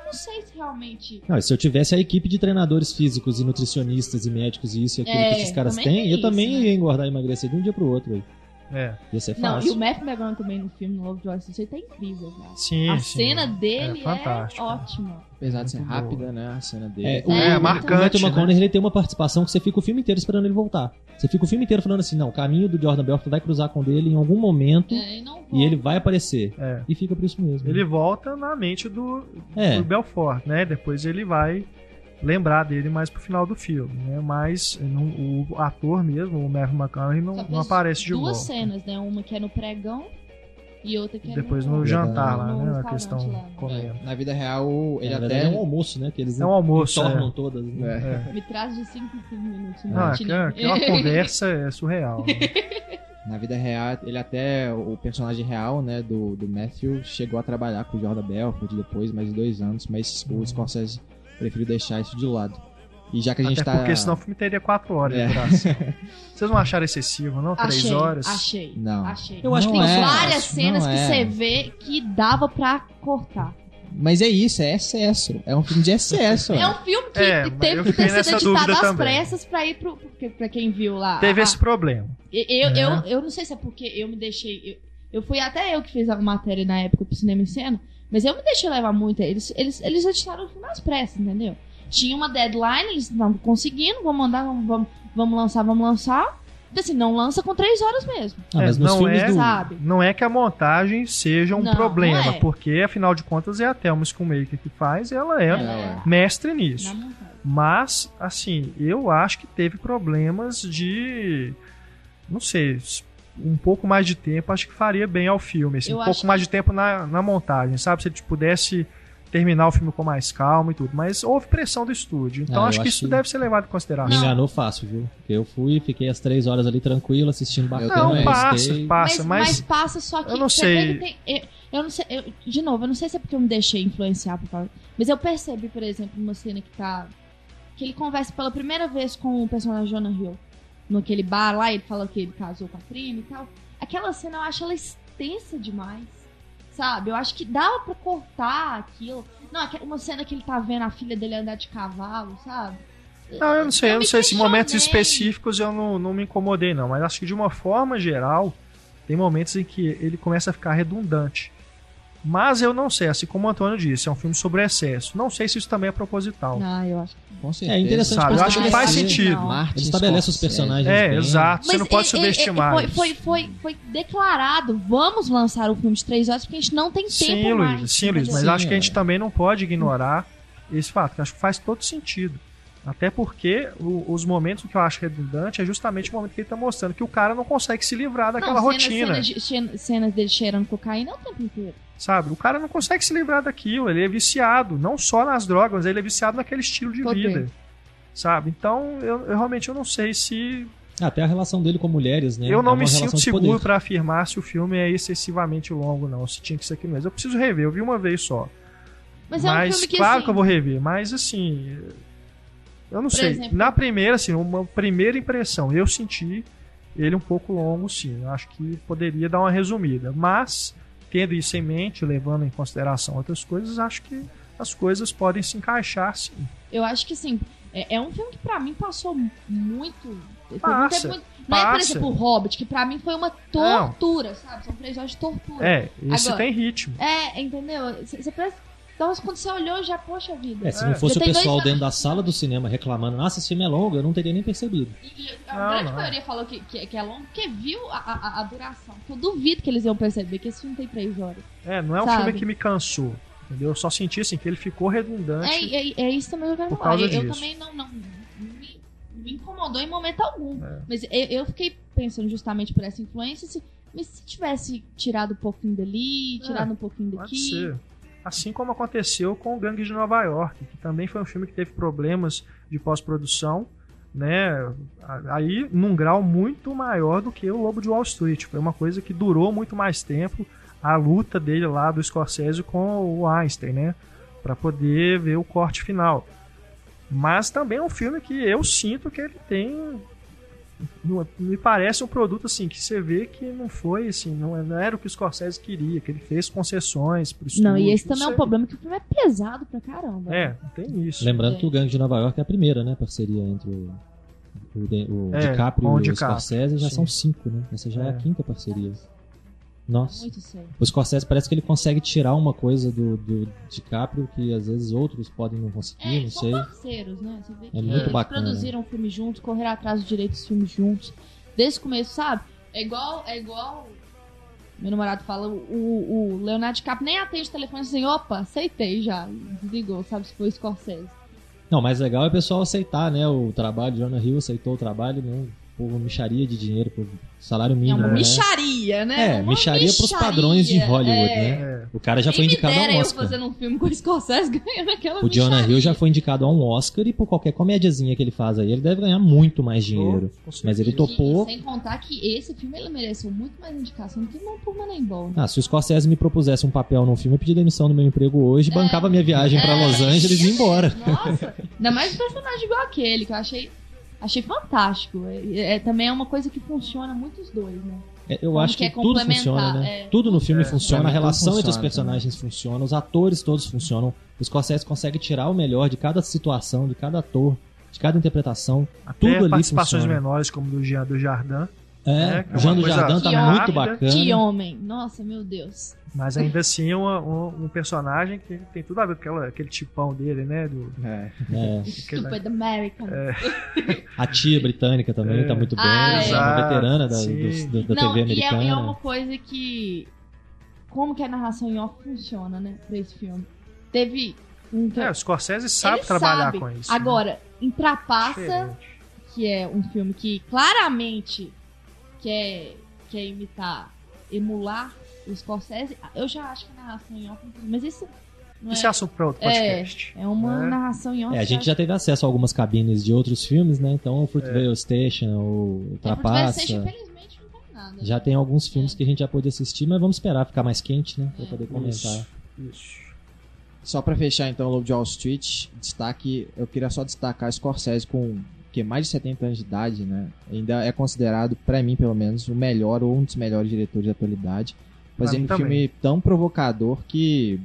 não sei se realmente. Não, se eu tivesse a equipe de treinadores físicos e nutricionistas e médicos e isso e aquilo É, que esses caras têm, eu isso, também né? ia engordar e emagrecer de um dia pro outro. Aí. É, Ia ser Não, e fácil. o Matthew McGonagall também no filme, no Lovejoy Associated, tá incrível, cara. sim, a sim. cena dele É é, ótima. Apesar de ser Muito rápida, né? A cena dele. É, o, É, o- marcante, o Matthew né? McConaughey ele tem uma participação que você fica o filme inteiro esperando ele voltar. Você fica o filme inteiro falando assim, não, o caminho do Jordan Belfort vai cruzar com o dele em algum momento É, e, não e ele vai aparecer. É. E fica por isso mesmo. Ele volta na mente do, É. do Belfort, né? Depois ele vai lembrar dele mais pro final do filme, né? Mas não- o ator mesmo, o Matthew McConaughey, não, não aparece de duas volta. cenas, né? Uma que é no pregão e outra que é Depois no, no jantar lá, no né? Na restaurante questão lá. comendo. É, na vida real, ele Na até. é um almoço, né? Que eles É um almoço, tornam é. todas. né? É. É. Me traz de 5 em 5 minutos. no Não, matinê. aquela, aquela conversa é surreal. né? Na vida real, ele até, o personagem real, né, do, do Matthew, chegou a trabalhar com o Jordan Belfort depois, mais de dois anos, mas o Scorsese preferiu deixar isso de lado. E já que a gente Até tá... porque senão o filme teria quatro horas É. de duração. Vocês não acharam excessivo, não? Três achei, horas? Achei. Não. Achei. Eu acho Não que tem é. várias cenas que é. você vê que dava pra cortar. Mas é isso, é excesso. É um filme de excesso. É um filme que É, teve que ter sido editado às também. pressas pra ir pro. Pra quem viu lá. Teve a- esse problema. Eu, né? eu, eu não sei se é porque eu me deixei. Eu, eu fui até eu que fiz a matéria na época pro cinema em cena, mas eu me deixei levar muito. Eles, eles, eles editaram o filme às pressas, entendeu? Tinha uma deadline, eles não estavam conseguindo, vamos mandar, vamos, vamos, vamos lançar, vamos lançar. Então, assim, não lança com três horas mesmo. Ah, mas É, não é- do... Sabe? Não é que a montagem seja um Não, problema, não é. porque afinal de contas é a Thelma Schoonmaker que faz, ela é É. mestre nisso. Mas, assim, eu acho que teve problemas de. Não sei. Um pouco mais de tempo, acho que faria bem ao filme. Assim, um pouco mais de tempo na, na montagem, sabe? Se ele pudesse terminar o filme com mais calma e tudo. Mas houve pressão do estúdio. Então Ah, acho que acho isso que- deve ser levado em Me consideração. enganou fácil, viu? Porque eu fui, fiquei as três horas ali tranquilo, assistindo bacana. Não, também. passa, passa, mas, mas. passa, só que. eu não sei. tem- eu, eu não sei. eu- de novo, eu não sei se é porque eu me deixei influenciar por causa. Mas eu percebi, por exemplo, uma cena que tá. Que ele conversa pela primeira vez com o personagem Jonah Hill. Naquele bar lá, ele fala que ele casou com a prima e tal. Aquela cena eu acho ela extensa demais. Sabe? Eu acho que dava pra cortar aquilo. Não, uma cena que ele tá vendo a filha dele andar de cavalo, sabe? Não, eu não sei, eu não me sei se em momentos específicos eu não, não me incomodei, não. Mas acho que de uma forma geral, tem momentos em que ele começa a ficar redundante. Mas eu não sei, assim como o Antônio disse, é um filme sobre excesso. Não sei se isso também é proposital. Não, eu acho. Com certeza. É interessante Sabe, eu acho que faz sentido. Não. Martin Ele estabelece os personagens É, bem. exato. Você Mas não pode é- é- é- subestimar foi, foi, foi, foi declarado, vamos lançar o filme de três horas porque a gente não tem tempo Sim, mais. Luiz, sim, Luiz, mas Sim, acho que a é. gente também não pode ignorar esse fato, que acho que faz todo sentido. Até porque o- os momentos que eu acho redundante é justamente o momento que ele tá mostrando que o cara não consegue se livrar daquela não, rotina. Cenas, de- cena- cenas dele cheirando cocaína é o tempo inteiro. Sabe? O cara não consegue se livrar daquilo. Ele é viciado, não só nas drogas, mas ele é viciado naquele estilo de Pode vida. ver. Sabe? Então, eu, eu realmente eu não sei se. Até a relação dele com mulheres, né? eu É não uma me sinto seguro pra afirmar se o filme é excessivamente longo, não. Se tinha que ser aquilo mesmo. Eu preciso rever, eu vi uma vez só. Mas, Mas, é um filme que claro assim, que eu vou rever, mas assim. Eu não Por sei. exemplo- Na primeira, assim, uma primeira impressão, eu senti ele um pouco longo, sim. Eu acho que poderia dar uma resumida. Mas, tendo isso em mente, levando em consideração outras coisas, acho que as coisas podem se encaixar, sim. eu acho que assim, é, é um filme que pra mim passou muito. Passa, muito- não é, por passa. exemplo, o Hobbit, que pra mim foi uma tortura, sabe? São três horas de tortura. É, esse Agora- tem ritmo. É, entendeu? Você presta. Então, quando você olhou, já, poxa vida. É, se não fosse Já o pessoal dentro da sala do cinema reclamando, nossa, esse filme é longo, eu não teria nem percebido. E, e a Não, grande não. maioria falou que, que, que é longo porque viu a, a, a duração. Eu duvido que eles iam perceber que esse filme tem três horas. É, não é um Sabe? filme que me cansou. Entendeu? Eu só senti assim que ele ficou redundante. É, é, é isso também que eu quero Por falar. causa Eu, eu disso. também não, não me, me incomodou em momento algum. É. Mas eu, eu fiquei pensando justamente por essa influência. Se, mas se tivesse tirado um pouquinho dali, tirado um pouquinho É, Pode daqui. ser. Assim como aconteceu com o Gangue de Nova York, que também foi um filme que teve problemas de pós-produção, né? Aí num grau muito maior do que o Lobo de Wall Street. Foi uma coisa que durou muito mais tempo a luta dele lá do Scorsese com o Einstein, né? Para poder ver o corte final. Mas também é um filme que eu sinto que ele tem me parece um produto assim que você vê que não foi assim, não, era o que o Scorsese queria, que ele fez concessões pro estúdio. Não, e esse também é um problema que o filme é pesado pra caramba. É, tem isso. Lembrando É. que o Gangue de Nova York é a primeira, né? Parceria entre o, o, De- o É, DiCaprio e o DiCaprio, Scorsese, já sim. são cinco, né? Essa já é, É. a quinta parceria. Nossa. O Scorsese parece que ele consegue tirar uma coisa do, do DiCaprio que às vezes outros podem não conseguir, É, não sei. parceiros, né? Você vê que É muito eles bacana. produziram um filme juntos, correram atrás dos direitos dos filmes juntos. Desde o começo, sabe? É igual, é igual. Meu namorado fala, o, o Leonardo DiCaprio nem atende o telefone assim, opa, aceitei já. Desligou, sabe? Se foi o Scorsese. Não, o mais legal é o pessoal aceitar, né? O trabalho. Jonah Hill aceitou o trabalho, né? Por micharia de dinheiro, por salário É mínimo. uma né? micharia, né? É, Uma micharia pros padrões de Hollywood, é. né? É, O cara já Quem foi indicado ao eu Oscar. fazendo um filme com o Scorsese ganhando aquela O Jonah. Hill já foi indicado a um Oscar e por qualquer comédiazinha que ele faz aí, ele deve ganhar muito mais dinheiro. com Mas ele topou. E sem contar que esse filme ele mereceu muito mais indicação do que não por Moneyball. Né? Ah, se o Scorsese me propusesse um papel num filme, eu pedi demissão do meu emprego hoje, bancava minha viagem pra Los Angeles e ia embora. Nossa, ainda mais um personagem igual aquele, que eu achei, achei fantástico. É, é- também é uma coisa que funciona muito os dois, né? É, Eu Como acho que que, é tudo funciona, né? é. Tudo no filme É, funciona, a relação entre os funciona personagens funciona, os atores todos funcionam. O Scorsese consegue tirar o melhor de cada situação, de cada ator, de cada interpretação. Até tudo ali participações funciona. menores, como do Jean do Jardim, É, É, que é o Jean do Jardim tá muito rápida. bacana. Que homem. Nossa, meu Deus. Mas ainda assim é uma- um, um personagem que tem tudo a ver com aquela, aquele tipão dele, né? Do, É. É, Stupid American. a tia britânica também É. tá muito bem, Ah, é uma veterana da, do- da Não, TV e é, americana. e é uma coisa que. Como que a narração em off funciona, né? Pra esse filme. Teve um. é, o Scorsese sabe ele trabalhar sabe. com isso. né? Agora, em Trapaça, Diferente. que é um filme que claramente quer, quer imitar, emular o Scorsese, eu já acho que a narração em off. Mas isso não Esse é. é assunto para outro podcast. É uma né? narração em off. É, a gente já teve acesso a algumas cabines de outros filmes, né? Então o É. Fruitvale Station, o acho- É, infelizmente não tem nada. Já tem alguns filmes que a gente já pôde assistir, mas vamos esperar ficar mais quente, né? Pra É. poder comentar. Isso. Isso. Só pra fechar então o Lobo de Wall Street, destaque, eu queria só destacar Scorsese com que mais de 70 anos de idade, né? Ainda é considerado, pra mim pelo menos, o melhor ou um dos melhores diretores da atualidade, fazendo mim um também. filme tão provocador que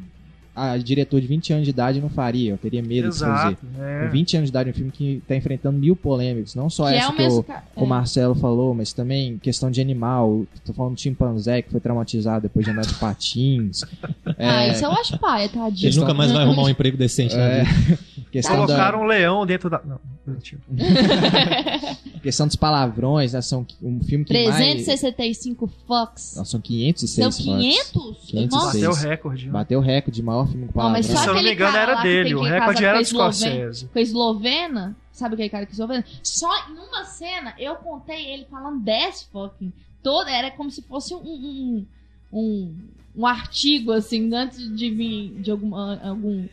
a diretor de 20 anos de idade não faria, eu teria medo de fazer. Exato. Com 20 anos de idade, um filme que tá enfrentando mil polêmicas, não só que essa é o que mesmo eu, ca- o é. Marcelo falou, mas também questão de animal. Tô falando do chimpanzé que foi traumatizado depois de andar de patins. Ah, É, isso eu acho paia, tadinho. Ele nunca mais vai arrumar um emprego decente na é, vida. questão, da, Colocaram um leão dentro da. Não, mentira. questão dos palavrões, né? São um filme que mais... 365 fucks. Não, são 506 São fucks. 500? 506. Nossa. Bateu o recorde. Bateu o recorde de maior filme com Não, mas palavrões. só Se eu não aquele me engano, cara era dele. O recorde era do. Scorsese. Com a eslovena, sabe aquele cara que é eslovena? Só em uma cena eu contei ele falando 10 fucking. Toda, era como se fosse um, um, um, um artigo, assim, antes de vir de alguma, algum,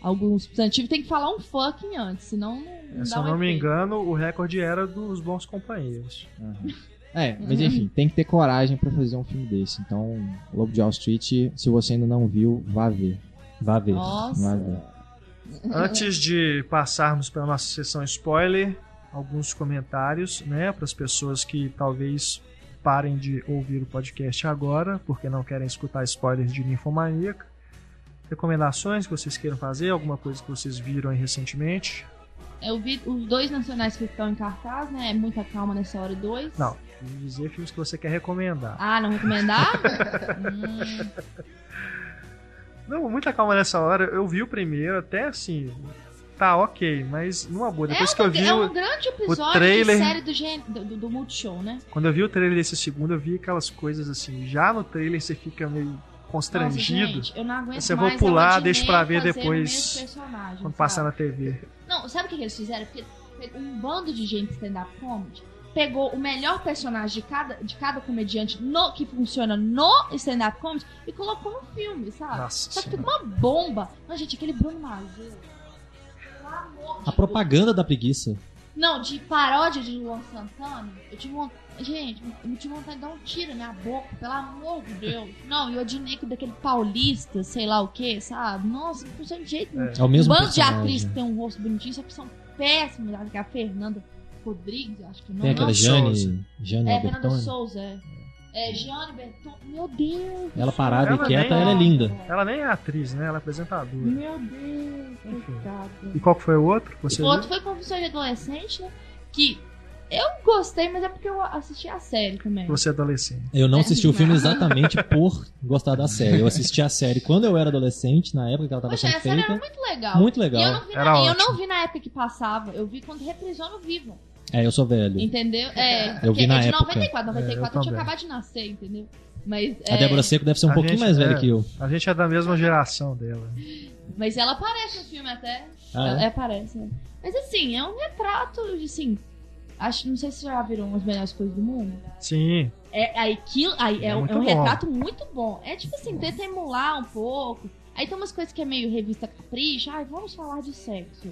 algum substantivo, tem que falar um fucking antes, senão não, não Se eu um não me engano, o recorde era dos bons companheiros. Aham. É, mas enfim, tem que ter coragem pra fazer um filme desse. Então, Lobo de Wall Street, se você ainda não viu, vá ver. Vá ver. Vá Nossa. ver. Antes de passarmos para a nossa sessão spoiler, alguns comentários, né, para as pessoas que talvez parem de ouvir o podcast agora, porque não querem escutar spoilers de Ninfomaníaca. Recomendações que vocês queiram fazer, alguma coisa que vocês viram aí recentemente? Eu vi os dois nacionais que estão em cartaz, né? Muita calma nessa hora 2. Não, dizer filmes que você quer recomendar. Ah, não recomendar? hum, Não, muita calma nessa hora. Eu vi o primeiro, até assim. Tá, ok, mas numa boa. Depois é, que eu um, vi. é o- um grande episódio trailer- de série do, gen- do, do, Multishow, né? Quando eu vi o trailer desse segundo, eu vi aquelas coisas assim. Já no trailer você fica meio Nossa, constrangido gente, eu não aguento Você mais, vou pular, o deixa pra ver depois, o quando passar na TV. Não, sabe o que, eles fizeram? Porque um bando de gente stand-up comedy, pegou o melhor personagem de cada, de cada comediante no, que funciona no stand-up comedy e colocou no filme, sabe? Nossa Só que fica uma bomba. Não, gente, aquele Bruno. Pelo amor de A propaganda da preguiça. Não, de paródia de Luan Santana, eu tive vontade. Gente, eu tive vontade de dar um tiro na minha boca, pelo amor de Deus. Não, e o Odinico daquele paulista, sei lá o que, sabe? Nossa, não funciona de jeito nenhum. É o mesmo bando de atrizes que tem um rosto bonitinho, só que são péssimos, é a Fernanda Rodrigues, acho que não. Tem aquela não, Souza. Jane, Jane É, Fernanda Albertoni. Souza, é. É, Gianni Berton. Meu Deus. Ela parada Ela e quieta, ela é linda. Ela nem é atriz, né? Ela é apresentadora. Meu Deus, Enfim. coitada. E qual que foi o outro? Você O viu? outro foi Confissões de Adolescente, né? Que eu gostei, mas é porque eu assisti a série também. Você é adolescente. Eu não É, assisti o filme exatamente por gostar da série. Eu assisti a série quando eu era adolescente, na época que ela estava Poxa, sendo a série era feita. muito legal. Muito E eu legal. não, vi Era na, e eu não vi na época que passava. Eu vi quando reprisou no Viva. É, eu sou velho. Entendeu? É, Eu vi na é de época. 94. 94 É, eu eu, tinha acabado de nascer, entendeu? Mas, A é, Débora Seco deve ser um A pouquinho gente- mais velha é. que eu. A gente é da mesma geração dela. mas ela aparece no filme até. Ah, Ela é? aparece, né? Mas assim, é um retrato, assim. Acho, não sei se já viram as melhores coisas do mundo. Sim. É, aí aquilo, aí é, É um- é um bom. retrato muito bom. É tipo assim, tenta emular um pouco. Aí tem umas coisas que é meio revista capricha. Ai, vamos falar de sexo.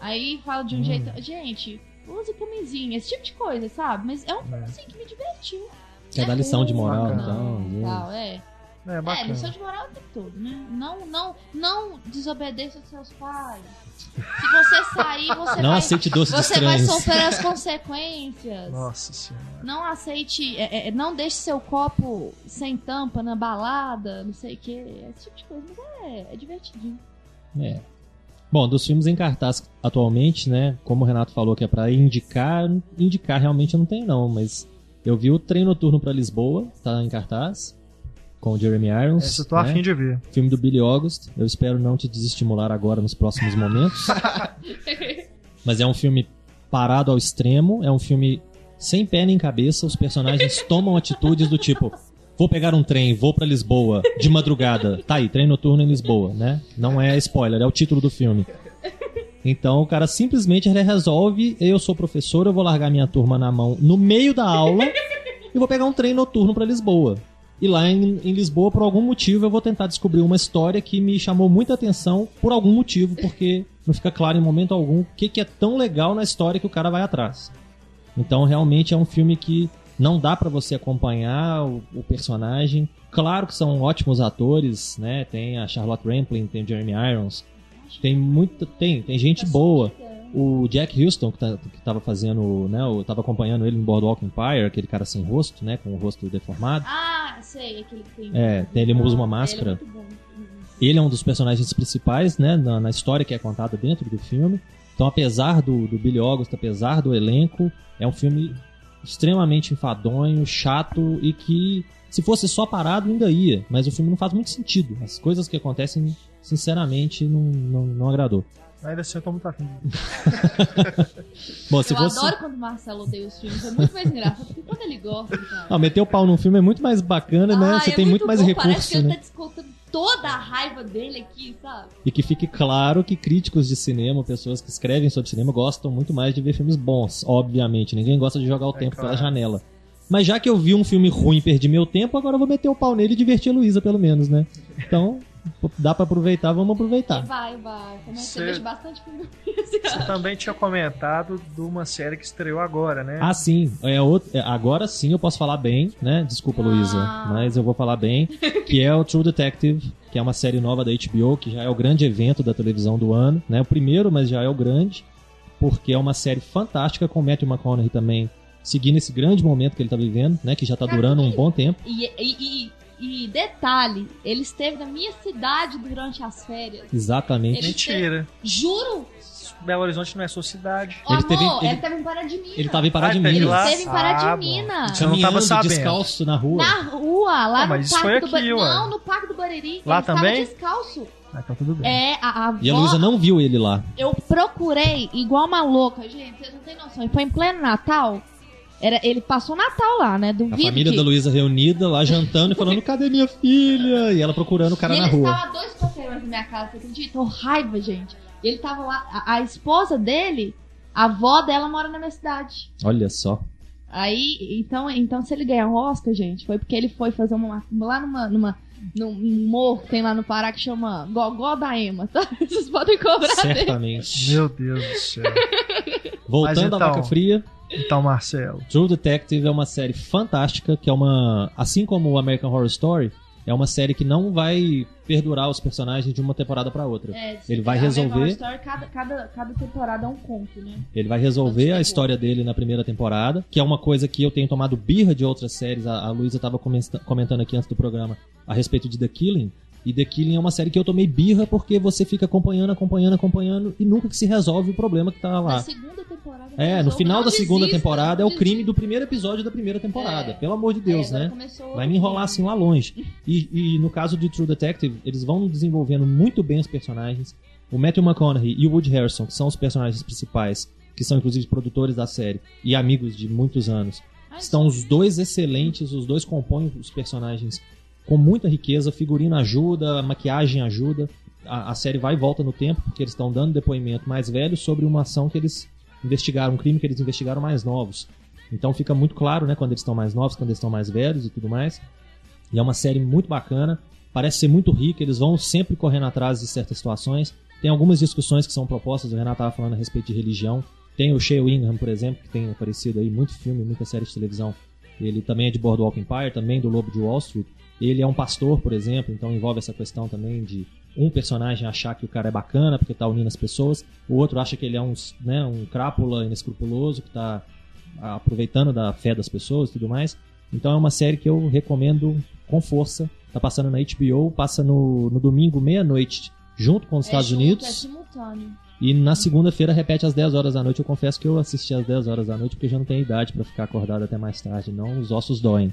Aí fala de um Hum. jeito. Gente, use camisinha, esse tipo de coisa, sabe? Mas é um filme É. assim que me divertiu. Quer dar lição de moral, então. Não, tal, é. É É, lição de moral o tempo todo, né? Não, não, não desobedeça aos seus pais. Se você sair, você Não vai. aceite doces Você vai sofrer as consequências. Nossa senhora. Não aceite, é, é, não deixe seu copo sem tampa na balada, não sei o que, esse tipo de coisa, mas é, é divertidinho. É. Bom, dos filmes em cartaz atualmente, né? Como o Renato falou que é pra indicar, indicar realmente eu não tenho não, mas eu vi o Trem Noturno pra Lisboa, tá em cartaz, com o Jeremy Irons. Esse eu tô né? afim de ver. Filme do Billy August. Eu espero não te desestimular agora nos próximos momentos. Mas é um filme parado ao extremo, é um filme sem pé nem cabeça, os personagens tomam atitudes do tipo: vou pegar um trem, vou pra Lisboa de madrugada. Tá aí, trem noturno em Lisboa, né? Não é spoiler, é o título do filme. Então o cara simplesmente resolve: eu sou professor, eu vou largar minha turma na mão no meio da aula e vou pegar um trem noturno pra Lisboa. E lá em, em Lisboa, por algum motivo, eu vou tentar descobrir uma história que me chamou muita atenção por algum motivo, porque não fica claro em momento algum o que, que é tão legal na história que o cara vai atrás. Então, realmente é um filme que não dá pra você acompanhar o, o personagem. Claro que são ótimos atores, né? Tem a Charlotte Rampling, tem o Jeremy Irons, tem muito, tem, tem gente boa. O Jack Houston, que, tá, que tava fazendo, né? Eu tava acompanhando ele no Boardwalk Empire, aquele cara sem rosto, né? Com o rosto deformado. Ah, sei, aquele que tem. É, ele usa uma Ele é máscara. muito bom. Ele é um dos personagens principais, né, na, na história que é contada dentro do filme. Então, apesar do, do Billy August, apesar do elenco, é um filme extremamente enfadonho, chato e que, se fosse só parado, ainda ia. Mas o filme não faz muito sentido. As coisas que acontecem, sinceramente, não, não, não agradou. Ainda assim eu tô muito afim. Bom, se Eu fosse. adoro quando o Marcelo odeia os filmes, é muito mais engraçado, porque quando ele gosta, cara. Ah, meter o pau num filme é muito mais bacana, né? Ai, Você é tem muito mais bom, recurso, Parece que ele né? tá descontando toda a raiva dele aqui, sabe? E que fique claro que críticos de cinema, pessoas que escrevem sobre cinema, gostam muito mais de ver filmes bons, obviamente. Ninguém gosta de jogar o É tempo claro. pela janela. Mas já que eu vi um filme ruim e perdi meu tempo, agora eu vou meter o pau nele e divertir a Luísa, pelo menos, né? Então, dá pra aproveitar, vamos aproveitar. Vai, vai. Como que Cê- você vejo bastante filme Você também tinha comentado de uma série que estreou agora, né? Ah, sim. É outro, é, agora sim eu posso falar bem, né? Desculpa, Ah. Luísa, mas eu vou falar bem. Que é o True Detective, que é uma série nova da HBO, que já é o grande evento da televisão do ano. Né? O primeiro, mas já é o grande, porque é uma série fantástica com o Matthew McConaughey também, seguindo esse grande momento que ele tá vivendo, né? Que já tá Cara, durando um bom tempo. E, e- e E detalhe, ele esteve na minha cidade durante as férias. Exatamente. Ele Mentira. Juro? Belo Horizonte não é sua cidade. Ô, Ele amor, teve- ele, ele- teve em Pará de Minas. Ele tava em Pará Ah, de Ele Minas. lá? esteve em Pará Ah, de. Minas. Eu não tava sabendo. descalço na rua. Na rua, lá Ah, no mas isso Parque foi do aqui, Bariri. Não, no Parque do Bariri. Lá ele também? Descalço. Ah, então tudo bem. É, a, a E a Luísa não viu ele lá. Eu procurei igual uma louca, gente. Vocês não têm noção. E foi em pleno Natal. Era, ele passou o Natal lá, né? A Duvido família que... da Luísa reunida lá jantando e falando: cadê minha filha? E ela procurando o cara e na ele rua. estava a dois quarteirões da minha casa, você acredita? Tô raiva, gente. E ele tava lá, a, a esposa dele, a avó dela mora na minha cidade. Olha só. Aí, então, então se ele ganhar o Oscar, gente, foi porque ele foi fazer uma lá numa, numa num morro que tem lá no Pará que chama Gogó da Ema, tá? Vocês podem cobrar dele. Certamente. Meu Deus do céu. Voltando Mas à então- vaca fria, Então, Marcelo. True Detective é uma série fantástica, que é uma. Assim como o American Horror Story, é uma série que não vai perdurar os personagens de uma temporada pra outra. É, Ele vai resolver- Horror Story, cada, cada, cada temporada é um conto, né? Ele vai resolver a história dele na primeira temporada, que é uma coisa que eu tenho tomado birra de outras séries. A, a Luísa estava comentando aqui antes do programa a respeito de The Killing. E The Killing é uma série que eu tomei birra porque você fica acompanhando, acompanhando, acompanhando e nunca que se resolve o problema que tá Na lá. segunda temporada. É, no final da segunda desista, temporada é o crime do primeiro episódio da primeira temporada. É. Pelo amor de Deus, É, né? Vai me enrolar assim lá longe. E, e no caso de True Detective, eles vão desenvolvendo muito bem os personagens. O Matthew McConaughey e o Woody Harrelson, que são os personagens principais, que são inclusive produtores da série e amigos de muitos anos, estão os dois excelentes, os dois compõem os personagens com muita riqueza, figurino ajuda, maquiagem ajuda. A, a série vai e volta no tempo, porque eles estão dando depoimento mais velho sobre uma ação que eles investigaram, um crime que eles investigaram mais novos. Então fica muito claro, né, quando eles estão mais novos, quando eles estão mais velhos e tudo mais. E é uma série muito bacana, parece ser muito rica, eles vão sempre correndo atrás de certas situações. Tem algumas discussões que são propostas, o Renato estava falando a respeito de religião. Tem o Shea Wingham, por exemplo, que tem aparecido aí muito filme, muita série de televisão. Ele também é de Boardwalk Empire, também do Lobo de Wall Street. Ele é um pastor, por exemplo, então envolve essa questão também de um personagem achar que o cara é bacana porque tá unindo as pessoas, o outro acha que ele é um, né, um crápula inescrupuloso que tá aproveitando da fé das pessoas e tudo mais. Então é uma série que eu recomendo com força. Tá passando na HBO, passa no, no domingo, meia-noite, junto com os É Estados junto, Unidos. É simultâneo. E na segunda-feira repete às 10 horas da noite. Eu confesso que eu assisti às 10 horas da noite porque já não tenho idade pra ficar acordado até mais tarde, não. Os ossos doem.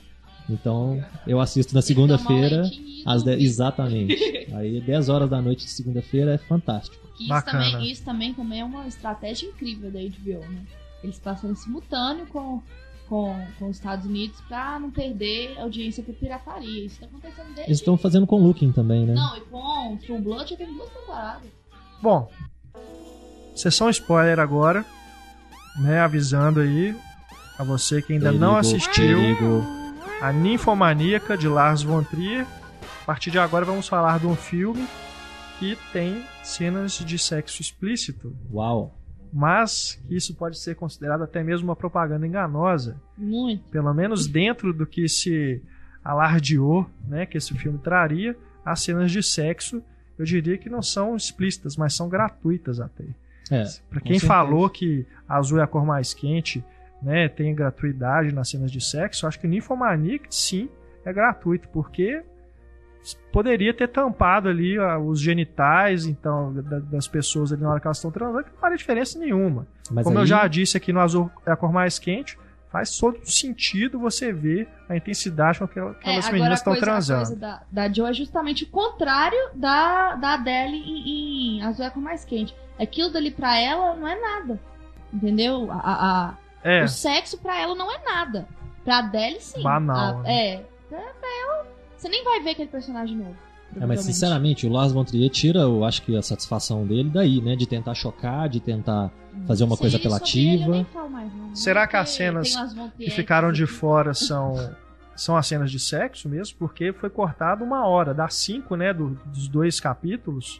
Então eu assisto na segunda-feira às 10. Exatamente. Aí 10 horas da noite de segunda-feira é fantástico. Isso Bacana. também, isso também, também é uma estratégia incrível da HBO, né? Eles passam em simultâneo com, com, com os Estados Unidos pra não perder audiência por pirataria. Isso tá acontecendo desde... Eles estão fazendo com Looking também, né? Não, e com True Blood já tem duas temporadas. Bom, sessão spoiler agora, né? Avisando aí a você que ainda não Perigo, assistiu perigo. A Ninfomaníaca de Lars von Trier. A partir de agora vamos falar de um filme que tem cenas de sexo explícito, Uau. mas que isso pode ser considerado até mesmo uma propaganda enganosa, Muito. pelo menos dentro do que se alardeou, né, que esse filme traria, as cenas de sexo, eu diria que não são explícitas, mas são gratuitas até. É, Pra com quem certeza. falou que azul é a cor mais quente, né, tem gratuidade nas cenas de sexo, eu acho que Nymphomaniac sim é gratuito, porque poderia ter tampado ali os genitais então da- das pessoas ali na hora que elas estão transando, que não faria diferença nenhuma. Mas Como eu aí- já disse aqui no azul é a cor mais quente, faz todo sentido você ver a intensidade com que aquelas É, meninas estão coisa, a transando. coisa da, da Joe é justamente o contrário da, da Adele em, em Azul é a cor mais quente. Aquilo dali pra ela não é nada. Entendeu? A- a- É, O sexo pra ela não é nada. Pra Adele, sim. Banal, A- né? É. Pra, ela, você nem vai ver aquele personagem novo. É, mas sinceramente, o Lars von Trier tira, eu acho que a satisfação dele daí, né? De tentar chocar, de tentar fazer uma Sim, coisa apelativa. mais, não. Será que as cenas que ficaram de fora são são as cenas de sexo mesmo, porque foi cortado uma hora, das cinco, né, do- dos dois capítulos,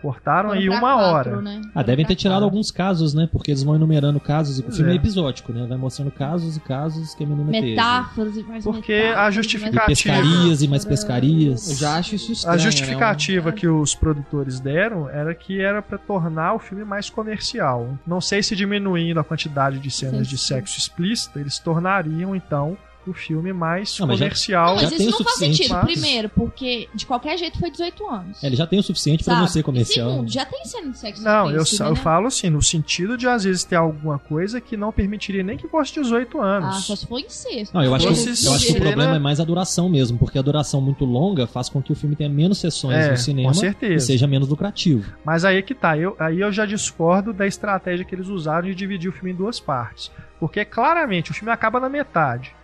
cortaram foram aí uma quatro, hora. né? Ah, devem ter tirado quatro. alguns casos, né? Porque eles vão enumerando casos e o filme é. é. episódico, né? Vai mostrando casos e casos que a menina Metáforas e mais Porque metáforas, a mais teve. E justificativa- pescarias e mais pescarias. Eu já acho isso estranho. A né? justificativa que os produtores deram era que era pra tornar o filme mais comercial. Não sei se diminuindo a quantidade de cenas de Sim. sexo explícito, eles tornariam então o filme mais Não, mas já- comercial. Não, mas já isso tem o não faz suficiente, sentido. mas- Primeiro, porque de qualquer jeito foi 18 anos. É, ele já tem o suficiente pra não ser comercial. E segundo, já tem cena de sexo Não, eu, explícita, eu né? falo assim, no sentido de às vezes ter alguma coisa que não permitiria nem que fosse 18 Ah, anos. só se for incesto. Não, eu acho, que, eu acho que o cena- problema é mais a duração mesmo, porque a duração muito longa faz com que o filme tenha menos sessões É, no cinema com certeza. e seja menos lucrativo. Mas aí é que tá, eu, aí eu já discordo da estratégia que eles usaram de dividir o filme em duas partes. Porque claramente o filme acaba na metade.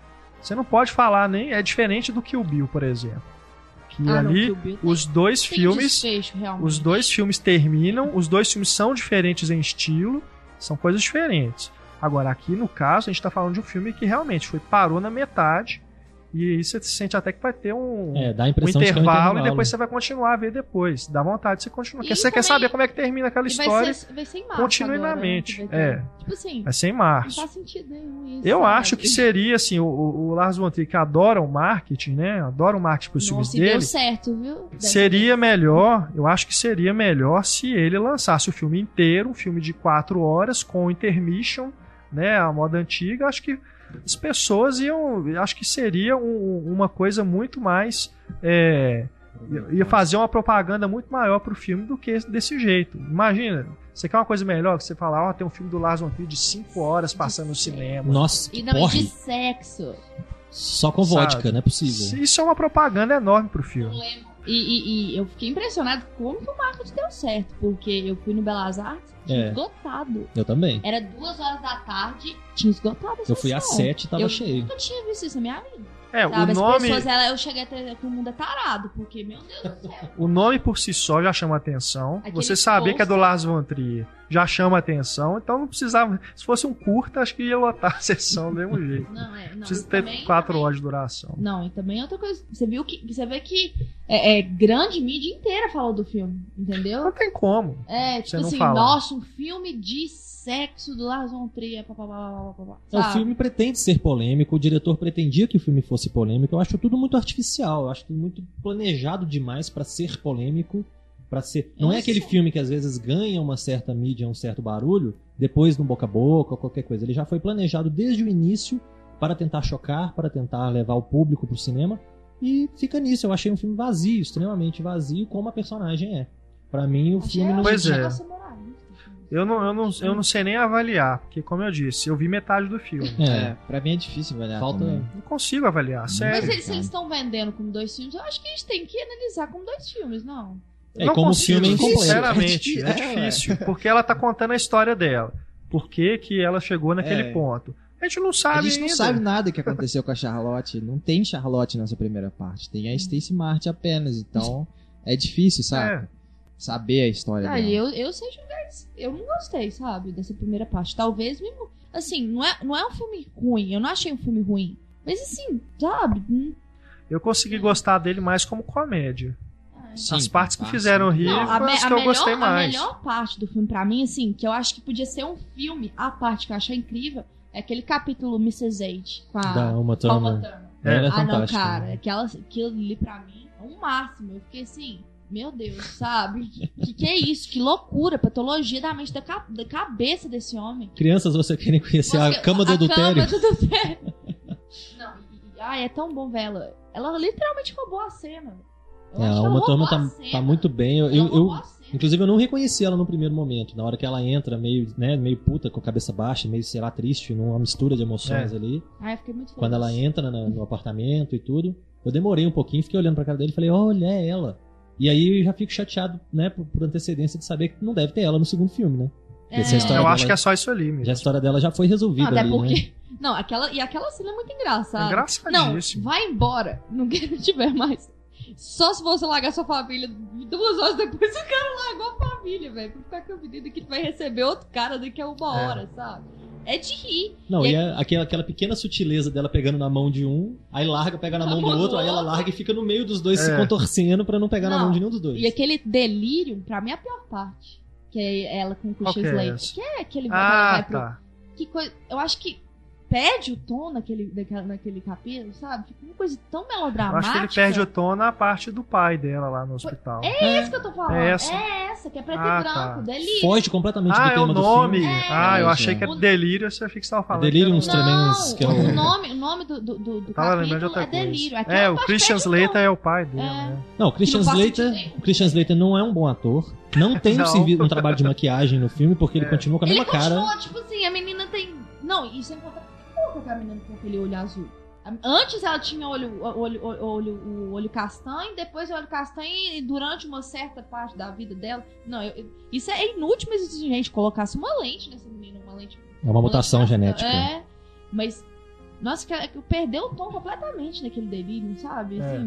Você não pode falar nem. É diferente do Kill Bill, por exemplo. Que Ah, não, ali tem- os dois filmes. desfecho. Os dois filmes terminam, os dois filmes são diferentes em estilo, são coisas diferentes. Agora, aqui no caso, a gente tá falando de um filme que realmente foi parou na metade. E aí você sente até que vai ter um, É, dá a um impressão de que é um intervalo, e depois você vai continuar a ver depois. Dá vontade de você continuar. E Porque você quer também- saber como é que termina aquela E vai história ser, vai ser em março continuamente. agora, né, que vai É. Tipo assim, Vai ser em não março. faz sentido nenhum isso. Eu sabe? acho que seria assim, o, o, Lars von Trier que adora o marketing, né? Adora o marketing pros filmes Nossa, e deu dele. certo, viu? Dessa Seria melhor, eu acho que seria melhor se ele lançasse o filme inteiro, um filme de quatro horas com intermission, né? A moda antiga. Acho que as pessoas iam, eu acho que seria um- uma coisa muito mais é, ia fazer uma propaganda muito maior pro filme do que esse- desse jeito. Imagina, você quer uma coisa melhor que você falar, ó, tem um filme do Lars von Trier de cinco horas passando no cinema. Nossa, E que não é de sexo. Só com Sabe? vodka, não é possível. Isso é uma propaganda enorme pro filme. E, e- e eu fiquei impressionado como que o marketing deu certo, porque eu fui no Belas Artes, tinha É. esgotado. Eu também. Era duas horas da tarde, tinha esgotado Eu fui às sete e tava Eu cheio. nunca tinha visto isso na minha vida. É, Sabe? o As nome, pessoas, ela, eu cheguei até que o mundo é tarado, porque, meu Deus do céu. o nome por si só já chama atenção. Aquele Você saber que é do. Lars von Trier já chama atenção, então não precisava. Se fosse um curta, acho que ia lotar a sessão do mesmo jeito. Não, é, não. Precisa e ter também- quatro também- horas de duração. Não, e também outra coisa, você viu que você vê que é, é, grande mídia inteira falou do filme, entendeu? Não tem como. É, tipo não assim, fala. nossa, um filme de sexo do Lars von Trier, papapá, papapá, É, O filme pretende ser polêmico, o diretor pretendia que o filme fosse polêmico. Eu acho tudo muito artificial, eu acho tudo muito planejado demais pra ser polêmico, para ser. Não é Eu aquele filme que às vezes ganha uma certa mídia, um certo barulho, depois no boca a boca ou qualquer coisa. Ele já foi planejado desde o início para tentar chocar, para tentar levar o público pro cinema e fica nisso. Eu achei um filme vazio, extremamente vazio, como a personagem é. Pra mim o filme não Pois é. moralista. Eu não, eu, não, eu não sei nem avaliar, porque, como eu disse, eu vi metade do filme. É, É, pra mim é difícil avaliar falta também. Não consigo avaliar, Mas sério. eles, se eles estão vendendo como dois filmes, eu acho que a gente tem que analisar como dois filmes, não. É, não como consigo, filme é incompleto. Sinceramente, é É, difícil. Porque ela tá contando a história dela. Por que, que ela chegou naquele É. ponto. A gente não sabe A gente não ainda. sabe nada que aconteceu com a Charlotte. Não tem Charlotte nessa primeira parte. Tem a Stacy Martin apenas. Então é difícil, sabe? É. Saber a história Cara, dela. eu, eu sei julgar isso. Eu não gostei, sabe, dessa primeira parte. Talvez mesmo. Assim, não é, não é um filme ruim. Eu não achei um filme ruim. Mas assim, sabe? hum, Eu consegui gostar dele mais como comédia. Sim, As partes que tá, fizeram rir Não, a, me- as a que eu melhor, gostei a mais. melhor parte do filme, pra mim, assim, que eu acho que podia ser um filme, a parte que eu achei incrível, é aquele capítulo Mrs. H com a Da Uma a Thurman. Ela é ah, não, cara, aquela, aquilo ali pra mim é um máximo. Eu fiquei assim, meu Deus, sabe? Que que é isso? Que loucura, patologia da mente, da, ca- da cabeça desse homem. Crianças, você querem conhecer a Nossa, cama do adultério? cama do adultério. Não, e- e- ai, é tão bom ver ela. Ela literalmente roubou a cena. Eu É, acho a Uma roubou Thurman a tá, tá muito bem. Eu, eu, eu- inclusive, eu não reconheci ela no primeiro momento. Na hora que ela entra meio, né, meio puta, com a cabeça baixa, meio, sei lá, triste, numa mistura de emoções É. ali. Ai, eu fiquei muito feliz. Quando ela entra na- no apartamento e tudo, eu demorei um pouquinho, fiquei olhando pra cara dele e falei, olha, é ela. E aí eu já fico chateado, né, por, por antecedência de saber que não deve ter ela no segundo filme, né? É. É Eu dela- acho que é só isso ali, mesmo. Já a história dela já foi Não, resolvida até ali, né? porque. Não, aquela, e aquela cena é muito É engraçada. Não, engraçadíssimo. vai embora. Não quero te ver mais. Só se você largar sua família duas horas depois, o cara largou a família, velho. Pra ficar menina que vai receber outro cara daqui a uma É. hora, sabe? É de rir. Não, E e é aquela, aquela pequena sutileza dela pegando na mão de um, aí larga, pega na Na mão do mão do outro, aí ela larga e fica no meio dos dois se É. contorcendo pra não pegar na Não, mão de nenhum dos dois. E aquele delírio, pra mim, é a pior parte. Que é ela com o Christian que é Slater. Que é aquele vai, Ah, vai pro. tá. Que coisa. Eu acho que perde o tom naquele, daquela, naquele capítulo, sabe? Fica uma coisa tão Eu melodramática. acho que ele perde o tom na parte do pai dela lá no hospital. É isso que eu tô falando. É É essa. essa. essa, que é preto Ah, e branco, tá. delírio. Foge completamente Ah, do é tema o do nome. filme. Ah, eu É, achei é. que era delírio, você você tava falando. Delirium que era- Tremendos, que é Não, o- o nome, o nome do, do, do, do capítulo é coisa. delírio. Aqui É, o Christian Slater é o pai dele, É. né? Não, o Christian não Slater, o Christian Slater não é um bom ator. Não tem um, Não. servi- um trabalho de maquiagem no filme, porque ele É. continua com a Ele mesma cara. continua, tipo assim, a menina tem. Não, e sem contar. Por que aquela menina com aquele olho azul? Antes ela tinha olho, o- olho, olho, o olho castanho, depois o olho castanho e durante uma certa parte da vida dela. Não, eu- eu- isso é inútil, mas se a gente colocasse uma lente nessa menina, uma lente. É uma mutação lente- genética. É, mas. Nossa, que, que perdeu o tom completamente naquele delírio, sabe? É.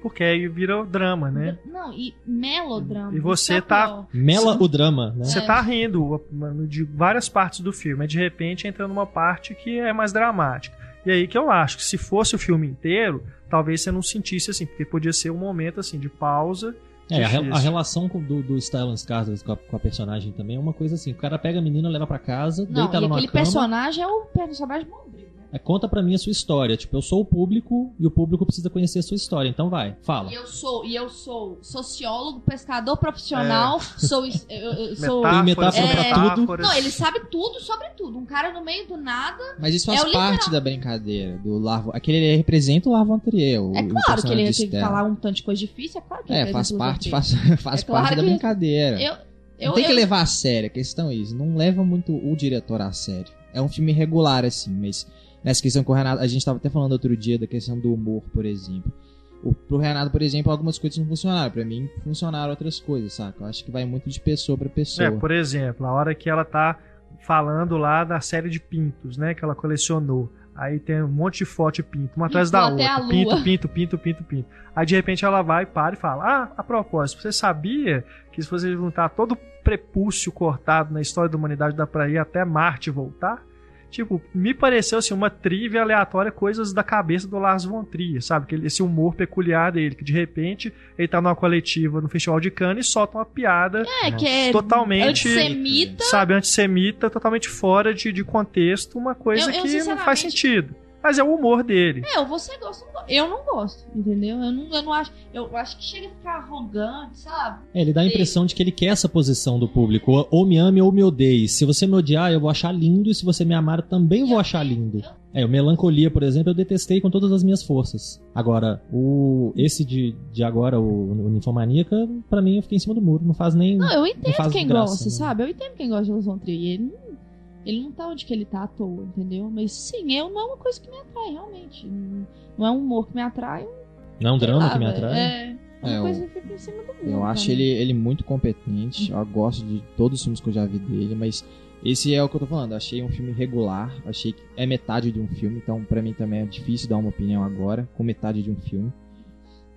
Porque aí vira o drama, né? Não, e melodrama. E você é tá-. Mela o drama, né? Você É. tá rindo de várias partes do filme, mas de repente entra numa parte que é mais dramática. E aí que eu acho que se fosse o filme inteiro, talvez você não sentisse assim, porque podia ser um momento assim de pausa. É, a, a relação com- do, do Stellan Skarsgård com a, com a personagem também é uma coisa assim. O cara pega a menina, leva pra casa, Não, deita e ela numa aquele cama, personagem é o personagem bombril? É, conta pra mim a sua história. Tipo, eu sou o público e o público precisa conhecer a sua história. Então vai, fala. E eu sou, e eu sou sociólogo, pescador profissional, sou, is- eu, eu- sou Tem metáfora É. pra tudo. Não, ele sabe tudo sobre tudo. Um cara no meio do nada. Mas isso É faz o parte da brincadeira do Larvo. Aquele ele representa o Larvo Anterior. É o claro que ele tem que falar um tanto de coisa difícil, é claro que ele É, faz parte, faz, faz É claro parte da brincadeira. Eu, eu, não tem que levar a sério, a questão é isso. Não leva muito o diretor a sério. É um filme regular, assim, mas nessa questão que o Renato. A gente tava até falando outro dia da questão do humor, por exemplo. O, pro Renato, por exemplo, algumas coisas não funcionaram. Pra mim, funcionaram outras coisas, saca? Eu acho que vai muito de pessoa pra pessoa. É, por exemplo, a hora que ela tá falando lá da série de pintos, né, que ela colecionou. Aí tem um monte de foto de pinto, uma atrás da a outra. Pinto, pinto, pinto, pinto, pinto. Aí de repente ela vai, para e fala: Ah, a propósito, você sabia que se você juntar todo o prepúcio cortado na história da humanidade dá pra ir até Marte voltar? Tipo, me pareceu assim, uma trivia aleatória, coisas da cabeça do Lars von Trier, sabe? Que esse humor peculiar dele, que de repente ele tá numa coletiva no Festival de Cannes e solta uma piada É, que é totalmente antissemita. sabe, antissemita, totalmente fora de, de contexto, uma coisa Eu- eu, que não faz sentido. Mas é o humor dele. É, ou você gosta, ou não gosta. eu não gosto, entendeu? Eu não, eu não acho. Eu acho que chega a ficar arrogante, sabe? É, ele dá a impressão de que ele quer essa posição do público. Ou, me ame ou me odeie. Se você me odiar, eu vou achar lindo. E se você me amar, eu também vou achar lindo. É, o Melancolia, por exemplo, eu detestei com todas as minhas forças. Agora, o esse de, de agora, o, o Ninfomaníaca, pra mim eu fiquei em cima do muro. Não faz nem. Não, eu não entendo faz quem graça, gosta, né? sabe? Eu entendo quem gosta de Los Von Trier. E Ele, não- ele não tá onde que ele tá à toa, entendeu? Mas sim, eu não é uma coisa que me atrai, realmente. Não, é um humor que me atrai. Não é um drama lá, que me atrai. É, é uma É, coisa eu- que fica em cima do muro. Eu acho ele, ele muito competente. Eu gosto de todos os filmes que eu já vi dele, mas esse é o que eu tô falando. Eu achei um filme regular. Achei que é metade de um filme, então pra mim também é difícil dar uma opinião agora com metade de um filme.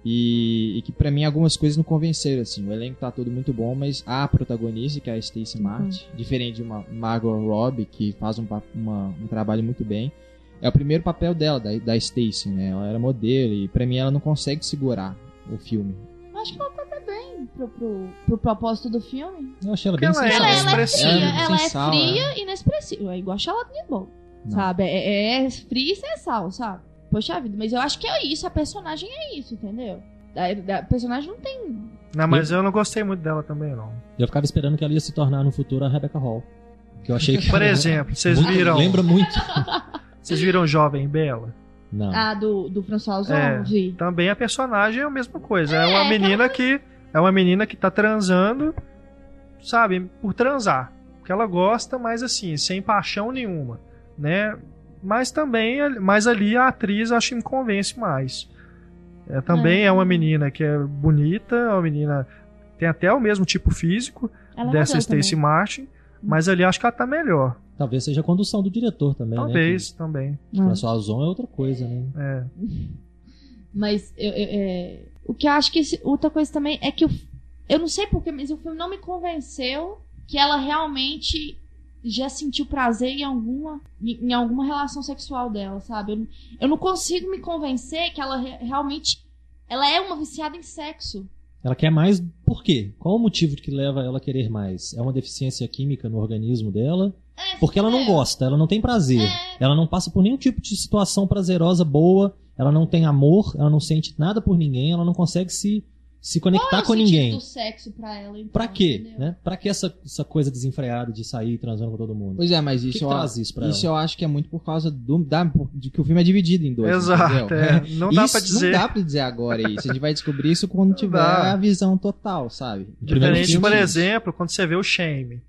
E, e que pra mim algumas coisas não convenceram, assim. O elenco tá todo muito bom, mas a protagonista, que é a Stacey Martin, diferente de uma Margot Robbie, que faz um, uma- um trabalho muito bem, é o primeiro papel dela, da, da Stacey, né? Ela era modelo e pra mim ela não consegue segurar o filme. Eu Acho que ela tá até bem pro, pro, pro propósito do filme. Eu achei ela bem ela é. Ela, ela é expressiva. fria, É, ela é sensual, fria e inexpressiva. É igual a Charlotte Não. sabe? É, é fria e sensual, sabe? Poxa vida, mas eu acho que é isso, a personagem é isso, entendeu? A, a personagem não tem. Não, mas eu não gostei muito dela também, não. Eu ficava esperando que ela ia se tornar no futuro a Rebecca Hall. Que eu achei que. Por exemplo, vocês viram. Lembra muito. Vocês viram Jovem Bela? Não. A do, do François Ozon, É. vi. Também a personagem é a mesma coisa. É, É, uma aquela menina que. É uma menina que tá transando, sabe, por transar. Que ela gosta, mas assim, sem paixão nenhuma, né? Mas também, mas ali a atriz acho que me convence mais. É, também É. é uma menina que é bonita, é uma menina tem até o mesmo tipo físico Ela é dessa também. Martin, mas ali acho que ela tá melhor. Talvez seja a condução do diretor também, Talvez, também. né? Que François Ozon é outra coisa, né? É. Mas eu, eu- é, o que eu acho que esse- outra coisa também é que o, eu não sei porquê, mas o filme não me convenceu que ela realmente já sentiu prazer em alguma em, alguma relação sexual dela, sabe? Eu, não- eu não consigo me convencer que ela re- realmente ela é uma viciada em sexo. Ela quer mais por quê? Qual o motivo que leva ela a querer mais? É uma deficiência química no organismo dela? É, Porque ela não entendeu? gosta, ela não tem prazer. É. Ela não passa por nenhum tipo de situação prazerosa boa, ela não tem amor, ela não sente nada por ninguém, ela não consegue se, se Qual é conectar o com ninguém. do sexo pra ela, então, Pra quê? entendeu? Né? Pra que essa, essa coisa desenfreada de sair transando com todo mundo? Pois é, mas que isso, que eu, traz isso pra isso ela? eu acho que é muito por causa do, da, de que o filme é dividido em dois. Exato, entendeu? é. Não dá Isso pra dizer. Não dá pra dizer agora isso. A gente vai descobrir isso quando tiver a visão total, sabe? Diferente, filme, por isso. exemplo, quando você vê o Shame.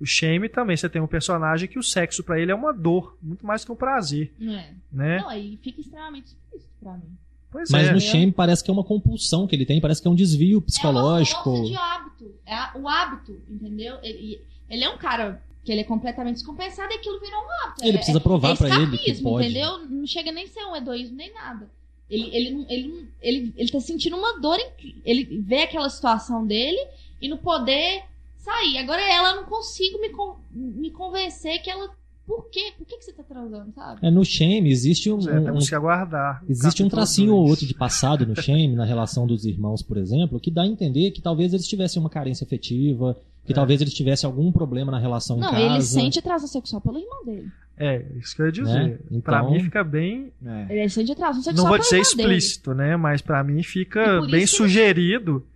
O Shame também, você tem um personagem que o sexo pra ele é uma dor, muito mais que um prazer, É. né? Não, aí fica extremamente explícito pra mim. Pois Mas é. no Shame parece que é uma compulsão que ele tem, parece que é um desvio É psicológico. uma força de hábito. É o hábito, entendeu? Ele, ele é um cara que ele é completamente descompensado e aquilo virou um hábito. Ele é, precisa é- provar é pra ele que pode. entendeu? Não chega nem a ser um egoísmo nem nada. Ele, ele, ele, ele, ele tá sentindo uma dor, em, ele vê aquela situação dele e não poder sair. Agora ela eu não consigo me, me convencer que ela. Por quê? Por que, que você tá transando, sabe? É, no Shame existe um, é, um- temos que aguardar. Existe um tracinho ou outro de passado no Shame, na relação dos irmãos, por exemplo, que dá a entender que talvez eles tivessem uma carência afetiva, que É. talvez eles tivessem algum problema na relação Não, em casa. ele sente atração sexual pelo irmão dele. É, isso que eu ia dizer. Né? Então- Pra mim fica bem. É. Ele sente atração sexual Não vou pelo dizer irmão dele. explícito, né? Mas pra mim fica bem sugerido que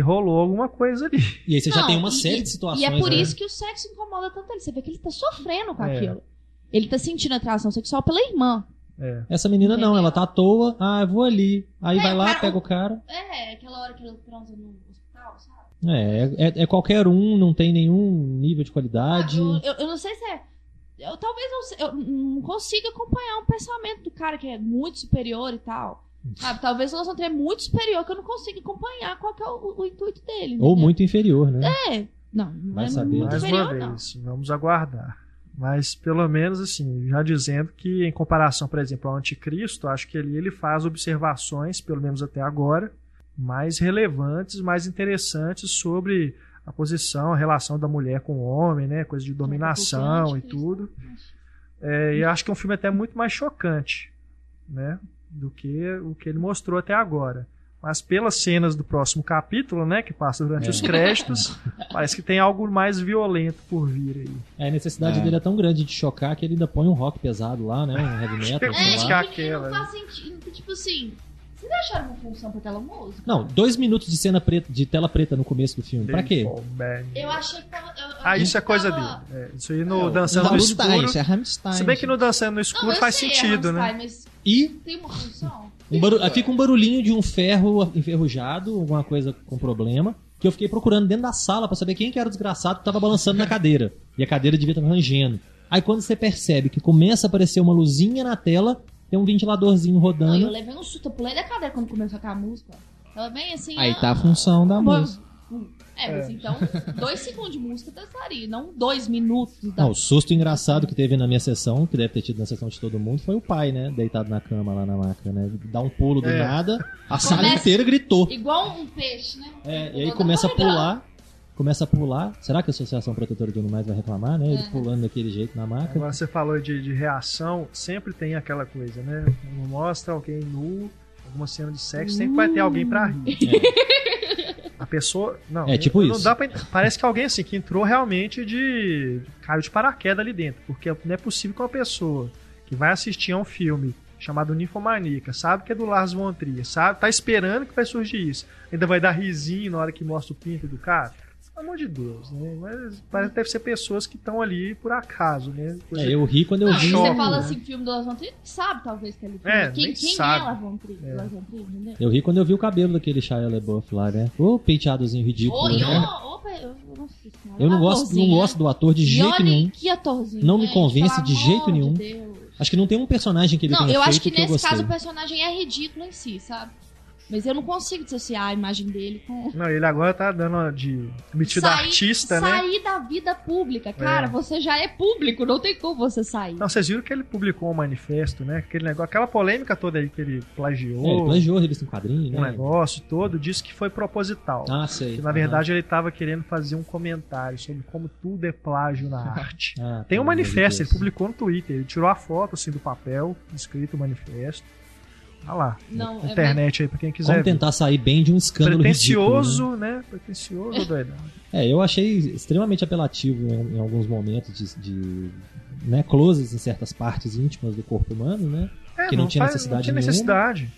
rolou alguma coisa ali. E aí você já Não, tem uma e- série de situações. E é por né? isso que o sexo incomoda tanto ele. Você vê que ele tá sofrendo com É. aquilo. Ele tá sentindo atração sexual pela irmã. É. Essa menina não, Entendeu? ela tá à toa, ah, eu vou ali. Aí É, vai lá, cara, pega o- cara. É, aquela hora que ela transa no hospital, sabe? É, é, é qualquer um, não tem nenhum nível de qualidade. Eu, eu, eu não sei se é. Eu, talvez eu, eu não consiga acompanhar um pensamento do cara que é muito superior e tal. Sabe? Talvez o Los é muito superior que eu não consiga acompanhar qual que é o, o intuito dele. Ou entendeu? muito inferior, né? É. Não, não Vai é saber. muito Mais superior, uma não. vez, vamos aguardar. Mas pelo menos assim, já dizendo que em comparação, por exemplo, ao Anticristo, acho que ali ele faz observações, pelo menos até agora, mais relevantes, mais interessantes sobre a posição, a relação da mulher com o homem, né, coisa de dominação e Anticristo. tudo. É, e acho que é um filme até muito mais chocante, né, do que o que ele mostrou até agora. Mas pelas cenas do próximo capítulo, né, que passa durante É. os créditos, parece que tem algo mais violento por vir aí. É, a necessidade É. dele é tão grande de chocar que ele ainda põe um rock pesado lá, né? Um heavy metal, É. É, e- e aquela, não faz sentido. Tipo assim, vocês acharam uma função pra aquela música? Não, dois minutos de cena preta, de tela preta no começo do filme. Pra quê? Eu achei que tava. eu- eu Ah, isso é coisa tava- dele. É, isso aí no Dançando no Escuro. isso é Rammstein. Se bem que no Dançando no Escuro Não, faz sei, é sentido, né? Rammstein, Mas E tem uma função. um fica um barulhinho de um ferro enferrujado, alguma coisa com problema, que eu fiquei procurando dentro da sala pra saber quem que era o desgraçado que tava balançando na cadeira. E a cadeira devia estar rangendo. Aí quando você percebe que começa a aparecer uma luzinha na tela, tem um ventiladorzinho Não, eu rodando. levei um susto, eu pulei da cadeira quando começou a tocar a música. Tava bem assim. Aí ah, tá a função da bom, música. É, mas então, dois segundos de música dançaria, não dois minutos da. Não, o susto engraçado que teve na minha sessão, que deve ter tido na sessão de todo mundo, foi o pai, né? Deitado na cama lá na maca, né? Dá um pulo do É. nada, a sala Começa- inteira gritou. Igual um peixe, né? É, e aí começa a pular, começa a pular. Será que a Associação Protetora de Animais vai reclamar, né? Ele É. pulando daquele jeito na maca. Agora você falou de, de reação, sempre tem aquela coisa, né? Quando Mostra alguém nu, alguma cena de sexo, sempre vai ter alguém pra rir. A pessoa. Não, É, tipo não isso. Dá pra, parece que alguém assim que entrou realmente de. caiu de paraquedas ali dentro. Porque não é possível que uma pessoa que vai assistir a um filme chamado Ninfomaníaca, sabe que é do Lars von Trier, sabe? Tá esperando que vai surgir isso. Ainda vai dar risinho na hora que mostra o pinto do cara. Pelo amor de Deus, né? Mas parece que deve ser pessoas que estão ali por acaso, né? É, eu ri quando eu Não, vi. você fala né? assim, filme do Lars von Trier, sabe talvez que ele É, quem, quem sabe. é von Trier, É. Von Trier, entendeu? Eu ri quando eu vi o cabelo daquele Shia LaBeouf lá, né? Ô penteadozinho ridículo. Oi, né? ô, opa, eu, Eu não gosto, não atorzinho, né? gosto do ator de jeito nenhum. Que atorzinho. Não me convence de jeito nenhum. Acho que não tem um personagem que ele Não, tenha eu feito acho que que eu nesse caso o personagem é ridículo em si, sabe? Mas eu não consigo dissociar a imagem dele com. Não, ele agora tá dando de metido Sair- artista, né? Sair da vida pública. Cara, É. você já é público, não tem como você sair. Não, vocês viram que ele publicou um manifesto, né? Aquele negócio, aquela polêmica toda aí que ele É, ele plagiou, plagiou a revista em quadrinho, um né? negócio todo, disse que foi proposital. Ah, sei. que na verdade ele estava querendo fazer um comentário sobre como tudo é plágio na arte. Ah, Tem um manifesto, ele publicou no Twitter, ele tirou a foto assim do papel, escrito o manifesto. Olha lá, Não, é internet aí pra quem quiser. Vamos ver. tentar sair bem de um escândalo Pretencioso, ridículo, né? né? Pretencioso, doidão. É, eu achei extremamente apelativo em, em alguns momentos de, de né, closes em certas partes íntimas do corpo humano, né? É, Que não tinha faz- necessidade não tinha nenhuma. necessidade.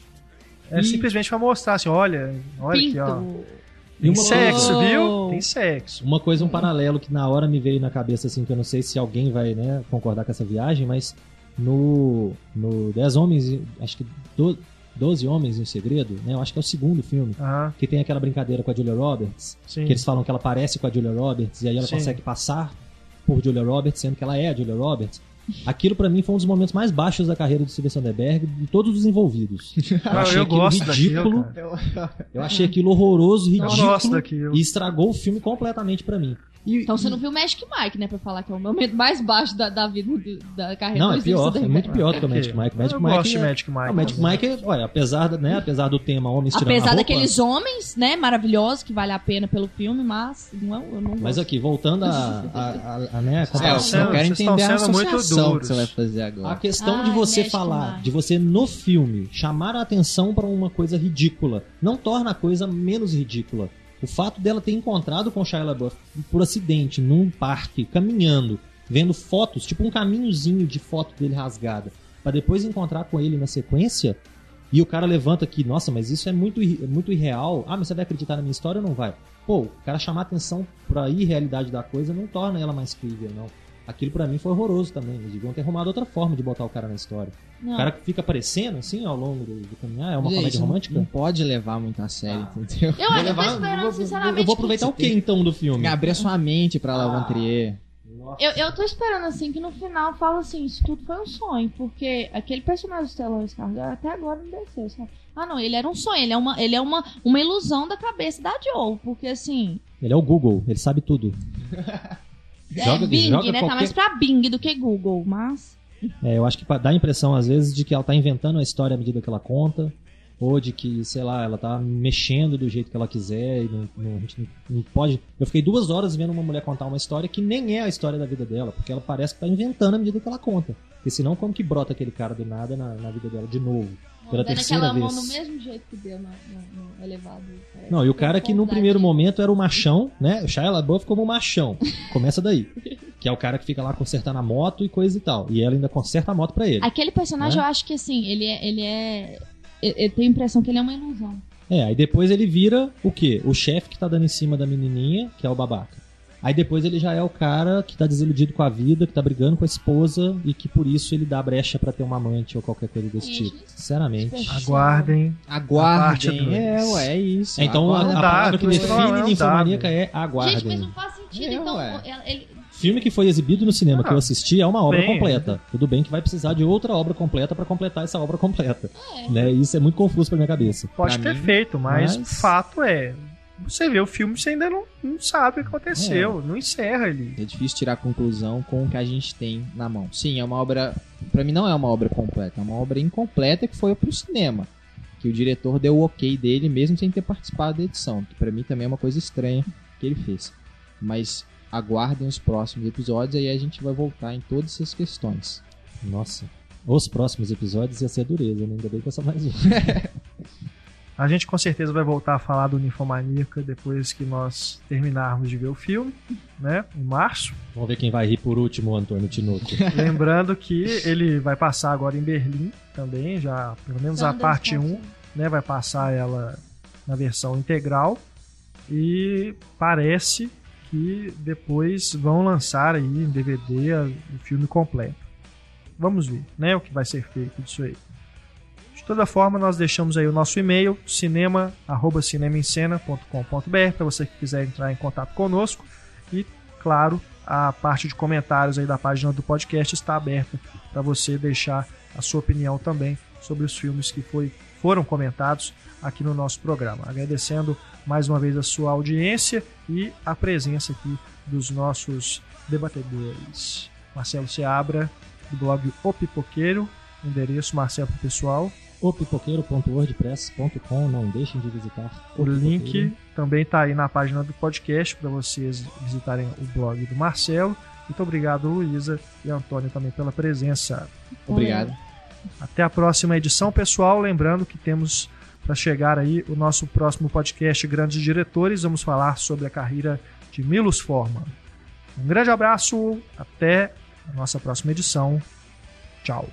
É E- simplesmente pra mostrar assim, olha, olha aqui, ó. Pinto. Tem uma sexo, coisa- viu? Tem sexo. Uma coisa, um paralelo que na hora me veio na cabeça, assim, que eu não sei se alguém vai né, concordar com essa viagem, mas no, no 10 Homens, acho que do, 12 Homens em Segredo, né? Eu acho que é o segundo filme. Aham, Que tem aquela brincadeira com a Julia Roberts, sim. que eles falam que ela parece com a Julia Roberts, e aí ela Sim. consegue passar por Julia Roberts, sendo que ela é a Julia Roberts. Aquilo pra mim foi um dos momentos mais baixos da carreira do Steven Soderbergh de todos os envolvidos. Eu Ah, achei eu aquilo ridículo, daquilo, eu achei aquilo horroroso, ridículo, e estragou o filme completamente pra mim. E- Então você não viu Magic Mike, né? Pra falar que é o momento mais baixo da, da vida do- da carreira Não, é pior, é muito pior do que o quê? Magic Mike. Magic eu Mike gosto de é- Magic Mike. O Magic. Mike, é, olha, apesar, da- né, apesar do tema Homens Tirando a Apesar Roupa, daqueles homens, né, maravilhosos, que vale a pena pelo filme, mas não, é- eu não Mas gosto. aqui, voltando a, a, a, a, né, a É, eu, comparação, sendo- eu quero entender a associação que você vai fazer a agora. questão de você Magic falar, Mike. de você no filme chamar a atenção para uma coisa ridícula, não torna a coisa menos ridícula. O fato dela ter encontrado com Shia LaBeouf por acidente num parque, caminhando, vendo fotos, tipo um caminhozinho de foto dele rasgada, pra depois encontrar com ele na sequência, e o cara levanta aqui, nossa, mas isso é muito, muito irreal. Ah, mas você vai acreditar na minha história ou não vai? Pô, o cara chamar atenção pra irrealidade da coisa não torna ela mais crível, não. Aquilo pra mim foi horroroso também. Eles deviam ter arrumado outra forma de botar o cara na história. Não. O cara que fica aparecendo assim ao longo do, do caminhar é uma é comédia isso, não- romântica? Não pode levar muito a sério, entendeu? Eu, Vou eu levar- tô esperando, vou- sinceramente. Eu vou que- aproveitar o que então do filme? Abrir a sua mente pra Lavon Trier. Eu, eu tô esperando, assim, que no final fala assim, isso tudo foi um sonho, porque aquele personagem do Stellan Skarsgård até agora não desceu, sabe? Ah, não, ele era um sonho, ele é uma, ele é uma, uma ilusão da cabeça da Joe, porque assim, Ele é o Google, ele sabe tudo. Joga- é Bing, joga né? qualquer- Tá mais pra Bing do que Google, mas... É, eu acho que dá a impressão, às vezes, de que ela tá inventando a história à medida que ela conta, ou de que, sei lá, ela tá mexendo do jeito que ela quiser e não, não- a gente não, não pode. Eu fiquei duas horas vendo uma mulher contar uma história que nem é a história da vida dela, porque ela parece que tá inventando à medida que ela conta. Porque senão, como que brota aquele cara do nada na, na vida dela de novo? Pela dando terceira aquela mão vez. no mesmo jeito que deu no, no- no elevado. parece Não, e o cara tem que no primeiro momento era o machão, né? O Shia LaBeouf como machão. Começa daí. Que é o cara que fica lá consertando a moto e coisa e tal. E ela ainda conserta a moto pra ele. Aquele personagem, Né? eu acho que assim, ele é. Ele é. Eu eu tenho a impressão que ele é uma ilusão. É, aí depois ele vira o quê? O chefe que tá dando em cima da menininha, que é o babaca. Aí depois ele já é o cara que tá desiludido com a vida, que tá brigando com a esposa e que por isso ele dá brecha pra ter uma amante ou qualquer coisa desse tipo. Sinceramente. Aguardem. Aguardem. dois. É, ué, é isso. Então a, Aguardem. a palavra que define ninfomaníaca é Gente, mas aguardem. não faz sentido, É, então. ué. ele- Filme que foi exibido no cinema que Ah, eu assisti é uma obra bem. completa. Tudo bem que vai precisar de outra obra completa pra completar essa obra completa. É. Né? Isso é muito confuso pra minha cabeça. Pode Pra ter mim, feito, mas, mas- o fato é. Você vê o filme, você ainda não, não sabe o que aconteceu. Não encerra ali. É difícil tirar conclusão com o que a gente tem na mão. Sim, é uma obra. Pra mim, não é uma obra completa. É uma obra incompleta que foi pro cinema. Que o diretor deu o ok dele, mesmo sem ter participado da edição. Que pra mim também é uma coisa estranha que ele fez. Mas aguardem os próximos episódios e aí a gente vai voltar em todas essas questões. Nossa. Os próximos episódios ia ser dureza, né? Ainda bem que é só mais um. A gente com certeza vai voltar a falar do Ninfomaníaca depois que nós terminarmos de ver o filme, né? Em março. Vamos ver quem vai rir por último, Antônio Tinoco. Lembrando que ele vai passar agora em Berlim também, já pelo menos a parte Thompson. 1, né? Vai passar ela na versão integral. E parece que depois vão lançar aí em DVD o filme completo. Vamos ver, né? O que vai ser feito disso aí. Toda forma, nós deixamos aí o nosso e-mail, cinema@cinemaencena.com.br para você que quiser entrar em contato conosco e, claro, a parte de comentários aí da página do podcast está aberta para você deixar a sua opinião também sobre os filmes que foi, foram comentados aqui no nosso programa. Agradecendo mais uma vez a sua audiência e a presença aqui dos nossos debatedores. Marcelo Seabra, do blog O Pipoqueiro, endereço Marcelo pessoal. opipoqueiro.wordpress.com Não deixem de visitar. O link também está aí na página do podcast para vocês visitarem o blog do Marcelo. Muito obrigado, Luísa e Antônio, também pela presença. Obrigado. Até a próxima edição, pessoal. Lembrando que temos para chegar aí o nosso próximo podcast Grandes Diretores. Vamos falar sobre a carreira de Milos Forman. Um grande abraço, até a nossa próxima edição. Tchau.